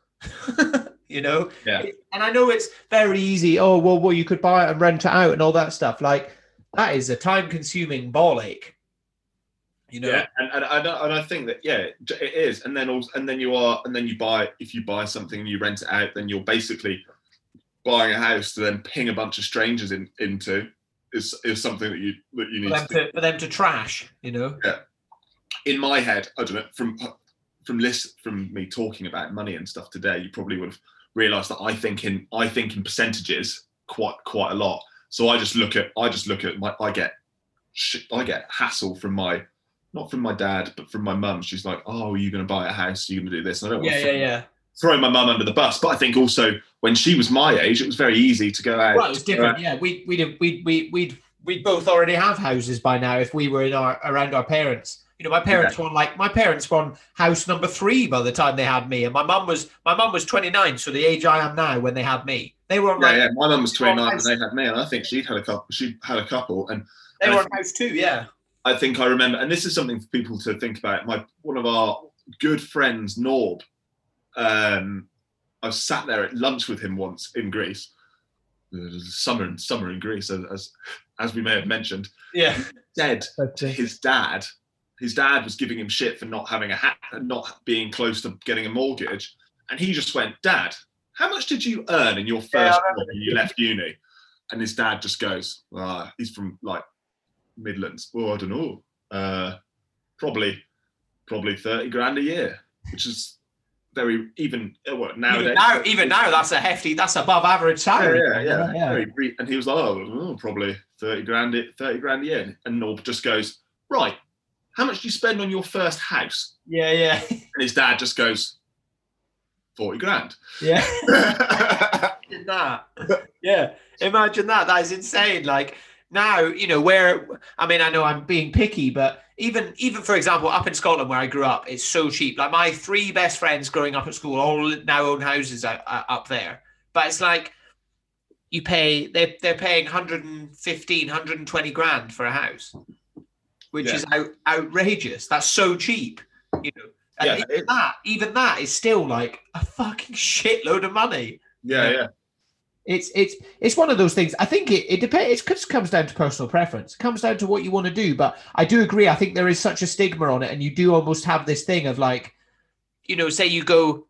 S1: you know.
S2: Yeah.
S1: And I know it's very easy. Oh well, well, you could buy it and rent it out and all that stuff. Like that is a time-consuming ball ache. You know.
S2: Yeah, and, and, and, I- and I think that yeah, it is. And then also, and then you are, and then you buy. If you buy something and you rent it out, then you're basically buying a house to then ping a bunch of strangers in, into. Is is something that you that you
S1: For
S2: need
S1: them,
S2: to
S1: to, for them to trash, you know. Yeah.
S2: In my head, I don't know from from list from me talking about money and stuff today, you probably would have realised that I think in I think in percentages quite quite a lot. So I just look at I just look at my I get I get hassle from my not from my dad but from my mum. She's like, "Oh, are you going to buy a house? Are you going to do this?" And I don't want
S1: Yeah,
S2: to
S1: yeah,
S2: throw,
S1: yeah.
S2: throw my mum under the bus. But I think also when she was my age, it was very easy to go out.
S1: Well, it was different. Uh, yeah, we we did we we we'd we'd both already have houses by now if we were in our around our parents. You know, my parents were on like my parents were on house number three by the time they had me, and my mum was my mum was twenty nine, so the age I am now when they had me. They were on
S2: Yeah,
S1: like
S2: yeah. My mum was 29
S1: I-
S2: and they had me, and I think she'd had a couple. She had a couple, and
S1: they
S2: and
S1: were on house two. Yeah.
S2: I think I remember, and this is something for people to think about. My one of our good friends, Norb, um, I sat there at lunch with him once in Greece. Summer in summer in Greece, as as, as we may have mentioned.
S1: Yeah.
S2: Said to his dad, his dad was giving him shit for not having a hat, and not being close to getting a mortgage, and he just went, "Dad, how much did you earn in your first
S1: Yeah,
S2: job when you left uni?" And his dad just goes, ah, "He's from like Midlands. Oh, I don't know. Uh, probably, probably thirty grand a year, which is very even uh, what
S1: even
S2: nowadays.
S1: now, even now, that's a hefty. That's above average
S2: yeah,
S1: salary.
S2: yeah, yeah.
S1: yeah.
S2: Very re- and he was like, oh, oh, probably thirty grand, a- thirty grand a year. And Norb just goes, right. How much do you spend on your first house?
S1: Yeah, yeah,
S2: And his dad just goes, forty grand.
S1: yeah. Imagine that. Yeah, imagine that. That is insane. Like now, you know, where I mean, I know I'm being picky, but even even for example, up in Scotland where I grew up, it's so cheap. Like my three best friends growing up at school all now own houses out, uh, up there, but it's like you pay they're, they're paying 115 120 grand for a house which
S2: Yeah.
S1: is out, outrageous that's so cheap you know and
S2: Yeah,
S1: even that even that is still like a fucking shitload of money
S2: yeah, yeah.
S1: It's it's it's one of those things. I think it it depends. It just comes down to personal preference. It comes down to what you want to do. But I do agree. I think there is such a stigma on it, and you do almost have this thing of like, you know, say you go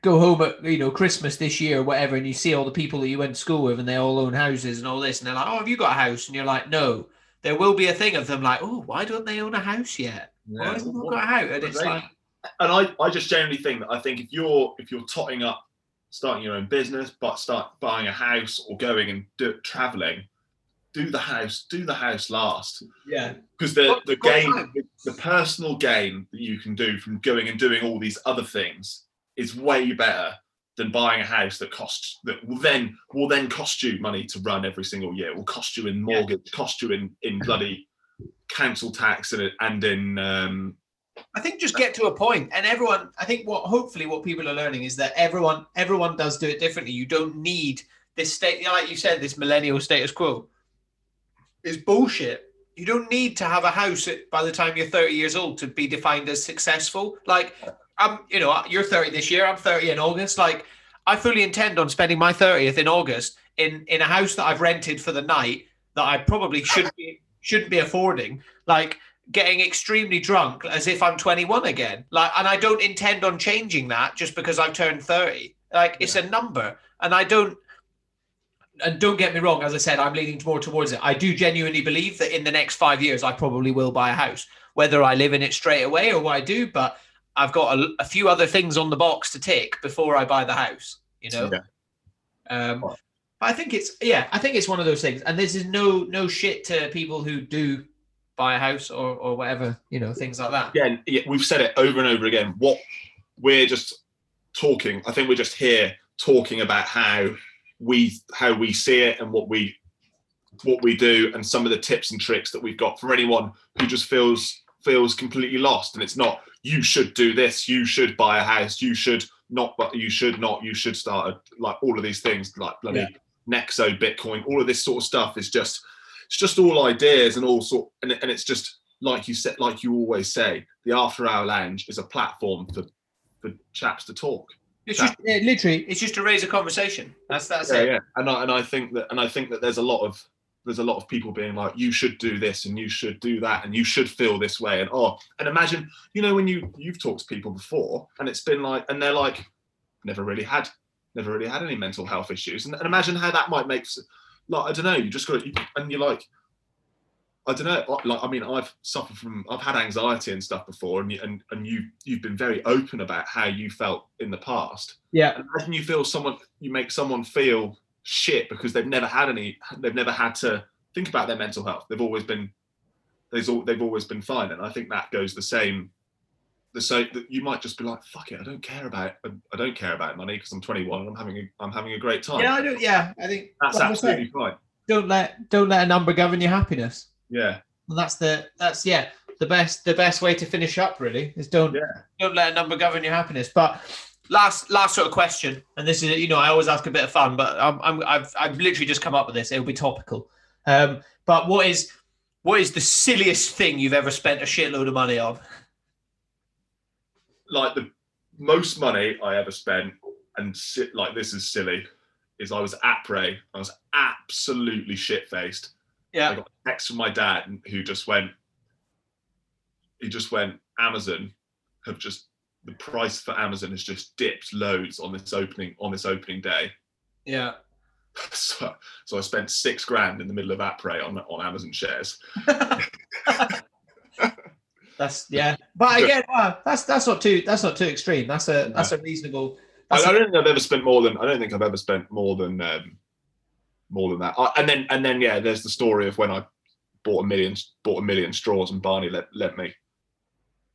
S1: go home at you know Christmas this year or whatever, and you see all the people that you went to school with, and they all own houses and all this, and they're like, oh, have you got a house? And you're like, no. There will be a thing of them like, oh, why don't they own a house yet? Why have they not got a house? And it's like,
S2: and I, I just generally think that I think if you're if you're totting up starting your own business, but start buying a house or going and do, traveling, do the house, do the house last.
S1: yeah,
S2: Because the, the gain,
S1: time.
S2: the personal gain that you can do from going and doing all these other things is way better than buying a house that costs that will then will then cost you money to run every single year. Will cost you in mortgage, cost you in in bloody council tax and and in um,
S1: I think just get to a point, and everyone. I think what hopefully what people are learning is that everyone everyone does do it differently. You don't need this state, like you said, this millennial status quo is bullshit. You don't need to have a house by the time you're 30 years old to be defined as successful. Like I'm, you know, you're 30 this year. I'm 30 in August. Like I fully intend on spending my 30th in August in in a house that I've rented for the night that I probably shouldn't be shouldn't be affording. Like getting extremely drunk as if I'm 21 again. Like, and I don't intend on changing that just because I've turned 30. Like, it's a number, and I don't. And don't get me wrong, as I said, I'm leaning more towards it. I do genuinely believe that in the next five years, I probably will buy a house, whether I live in it straight away or what I do. But I've got a, a few other things on the box to tick before I buy the house. You know.
S2: Yeah.
S1: Um, I think it's yeah, I think it's one of those things, and this is no no shit to people who do buy a house or or whatever, you know, things like that.
S2: again, yeah, we've said it over and over again. What we're just talking, I think we're just here talking about how we how we see it and what we what we do and some of the tips and tricks that we've got for anyone who just feels feels completely lost. And it's not you should do this, you should buy a house, you should not, but you should not, you should start a, like all of these things like bloody
S1: Yeah.
S2: Nexo, Bitcoin, all of this sort of stuff is just it's just all ideas and all sort and, and it's just like you said like you always say the after hour lounge is a platform for for chaps to talk.
S1: It's just yeah, literally, it's just to raise a conversation. That's that's
S2: yeah
S1: it.
S2: yeah. And I, and I think that and I think that there's a lot of there's a lot of people being like you should do this and you should do that and you should feel this way. And oh and imagine you know when you you've talked to people before and it's been like and they're like never really had never really had any mental health issues. And, and imagine how that might make s- like I don't know you just got to and you're like I don't know. Like, I mean, I've suffered from, I've had anxiety and stuff before, and you, and and you you've been very open about how you felt in the past.
S1: Yeah,
S2: Imagine you feel someone, you make someone feel shit because they've never had any, they've never had to think about their mental health. They've always been, all, they've always been fine, and I think that goes the same. The so that you might just be like, fuck it, I don't care about, I don't care about money because I'm 21 and I'm having, a, I'm having a great time.
S1: yeah, I do. Yeah, I think
S2: That's
S1: like said,
S2: absolutely fine.
S1: don't let don't let a number govern your happiness.
S2: Yeah,
S1: And that's the that's yeah the best the best way to finish up really is don't
S2: Yeah.
S1: don't let a number govern your happiness. But last last sort of question, and this is you know I always ask a bit of fun, but I'm, I'm I've I've literally just come up with this. It'll be topical. Um, but what is what is the silliest thing you've ever spent a shitload of money on?
S2: Like the most money I ever spent, and si- like this is silly, is I was at Prey. I was absolutely shit faced.
S1: Yeah.
S2: I got a text from my dad who just went, he just went, Amazon have just the price for Amazon has just dipped loads on this opening on this opening day.
S1: yeah.
S2: So, so I spent six grand in the middle of après on on Amazon shares.
S1: That's yeah. But again, wow, that's that's not too that's not too extreme. That's a that's a reasonable.
S2: I,
S1: That's
S2: I don't think I've ever spent more than I don't think I've ever spent more than um, more than that. I, and then and then yeah, there's the story of when I bought a million bought a million straws and Barney let let me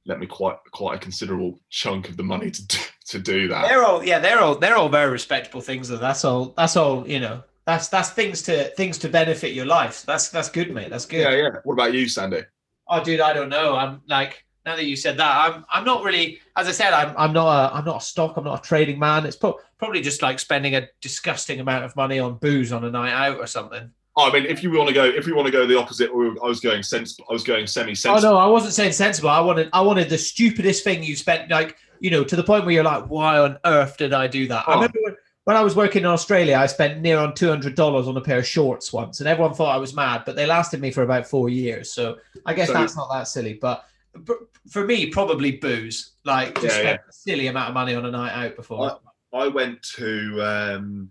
S2: let me quite quite a considerable chunk of the money to do, to do that.
S1: They're all yeah, they're all they're all very respectable things. Though that's all that's all you know. That's that's things to things to benefit your life. That's that's good, mate. That's good.
S2: Yeah, yeah. What about you, Sandy?
S1: Oh, dude, I don't know. I'm like now that you said that, I'm I'm not really. As I said, I'm I'm not a I'm not a stock. I'm not a trading man. It's pro- probably just like spending a disgusting amount of money on booze on a night out or something.
S2: Oh, I mean, if you want to go, if you want to go the opposite, or I was going sense, I was going semi-sensible.
S1: Oh no, I wasn't saying sensible. I wanted I wanted the stupidest thing you spent like you know to the point where you're like, why on earth did I do that? I
S2: Oh.
S1: remember when, when I was working in Australia, I spent near on two hundred dollars on a pair of shorts once, and everyone thought I was mad, but they lasted me for about four years. So I guess
S2: So-
S1: that's not that silly. But for me, probably booze. Like just
S2: Yeah,
S1: spent a silly amount of money on a night out before.
S2: I went to um,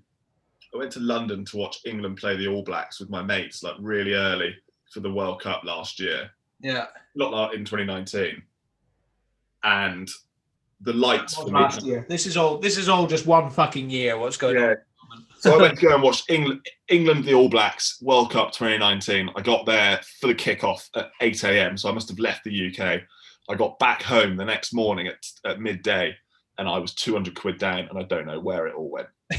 S2: I went to London to watch England play the All Blacks with my mates, like really early for the World Cup last year.
S1: yeah,
S2: not like in 2019 and the lights for me
S1: last year. This is all. This is all just one fucking year. What's going
S2: yeah
S1: on?
S2: so i went to go and watch england england the all blacks world cup 2019 i got there for the kickoff at 8 a.m so i must have left the uk i got back home the next morning at, at midday and i was 200 quid down and i don't know where it all went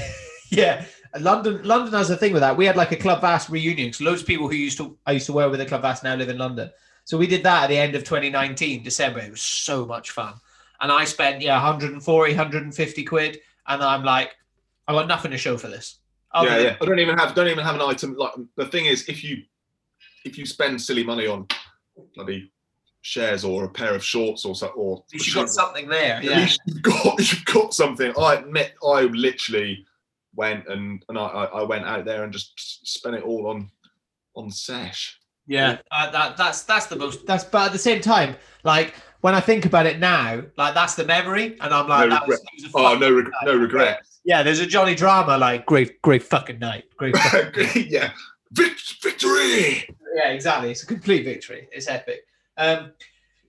S1: Yeah, London. London has a thing with that. We had like a Club Vass reunion. So loads of people who used to I used to work with the Club Vass now live in London. So we did that at the end of 2019, December. It was so much fun, and I spent yeah 140, 150 quid, and I'm like, I got nothing to show for this. Other
S2: yeah
S1: than-
S2: yeah i don't even have don't even have an item like the thing is if you if you spend silly money on bloody shares or a pair of shorts or so or
S1: At least you got something there. Yeah.
S2: you've got you've got something. I admit I literally went and and I, I I went out there and just spent it all on on sesh.
S1: Yeah, uh, that that's that's the most. That's but at the same time, like when I think about it now, like that's the memory, and I'm like,
S2: No
S1: that was, was
S2: Oh no reg- no regret.
S1: Yeah, there's a Johnny drama, like great, great fucking night, great. fucking-
S2: yeah, Vic- victory.
S1: yeah, exactly. It's a complete victory. It's epic. Um,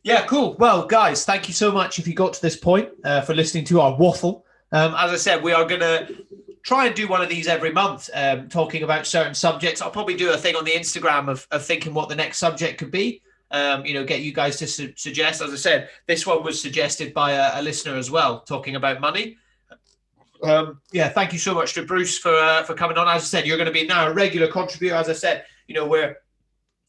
S1: Yeah, cool. Well, guys, thank you so much if you got to this point uh, for listening to our waffle. Um, as I said, we are going to try and do one of these every month, um, talking about certain subjects. I'll probably do a thing on the Instagram of, of thinking what the next subject could be. Um, you know, get you guys to su- suggest. As I said, this one was suggested by a, a listener as well, talking about money. Um, yeah, thank you so much to Bruce for uh, for coming on. As I said, you're going to be now a regular contributor. As I said, you know, we're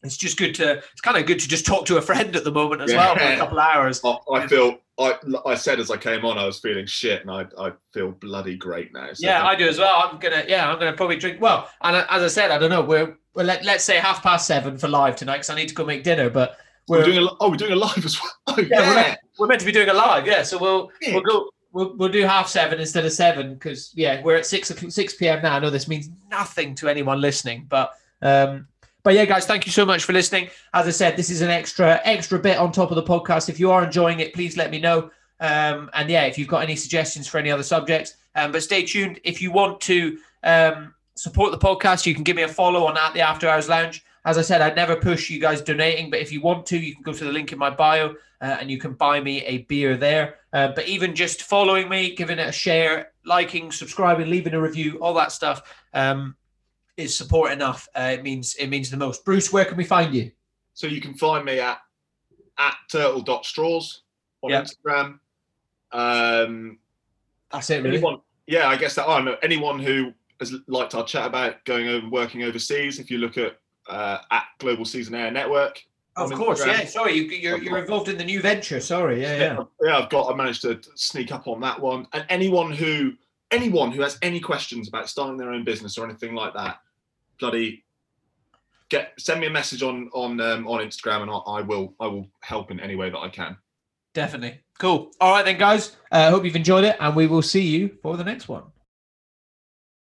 S1: it's just good to it's kind of good to just talk to a friend at the moment as yeah. well for a couple of hours.
S2: I, I, feel I I said as I came on I was feeling shit and I I feel bloody great now.
S1: So yeah, I do as well. I'm gonna yeah I'm gonna probably drink well. And as I said, I don't know we're well, let, let's say half past seven for live tonight because I need to go make dinner. But
S2: we're, we're doing a, oh we're doing a live as well. Oh,
S1: yeah, yeah. We're, meant, we're, meant, to be doing a live. Yeah, so we'll we'll go. We'll, we'll do half seven instead of seven because yeah we're at six six p.m. now. I know this means nothing to anyone listening, but um, but yeah, guys, thank you so much for listening. As I said, this is an extra extra bit on top of the podcast. If you are enjoying it, please let me know. Um, and yeah, if you've got any suggestions for any other subjects, um, but stay tuned. If you want to um, support the podcast, you can give me a follow on at the After Hours Lounge. As I said, I'd never push you guys donating, but if you want to, you can go to the link in my bio uh, and you can buy me a beer there. Uh, but even just following me, giving it a share, liking, subscribing, leaving a review, all that stuff. Um, is support enough. Uh, it means it means the most. Bruce, where can we find you?
S2: So you can find me at at turtle.straws on yep. Instagram. Um,
S1: That's it, really.
S2: Anyone, yeah, I guess that. I know anyone who has liked our chat about going over working overseas. If you look at uh, at Global Seasonaire Network.
S1: Of course, Instagram. yeah. Sorry, you, you're, you're involved in the new venture. Sorry, yeah, yeah.
S2: Yeah, I've got. I managed to sneak up on that one. And anyone who anyone who has any questions about starting their own business or anything like that, bloody get send me a message on on um, on Instagram, and I, I, will I will help in any way that I can.
S1: Definitely, cool. All right then, guys. I uh, hope you've enjoyed it, and we will see you for the next one.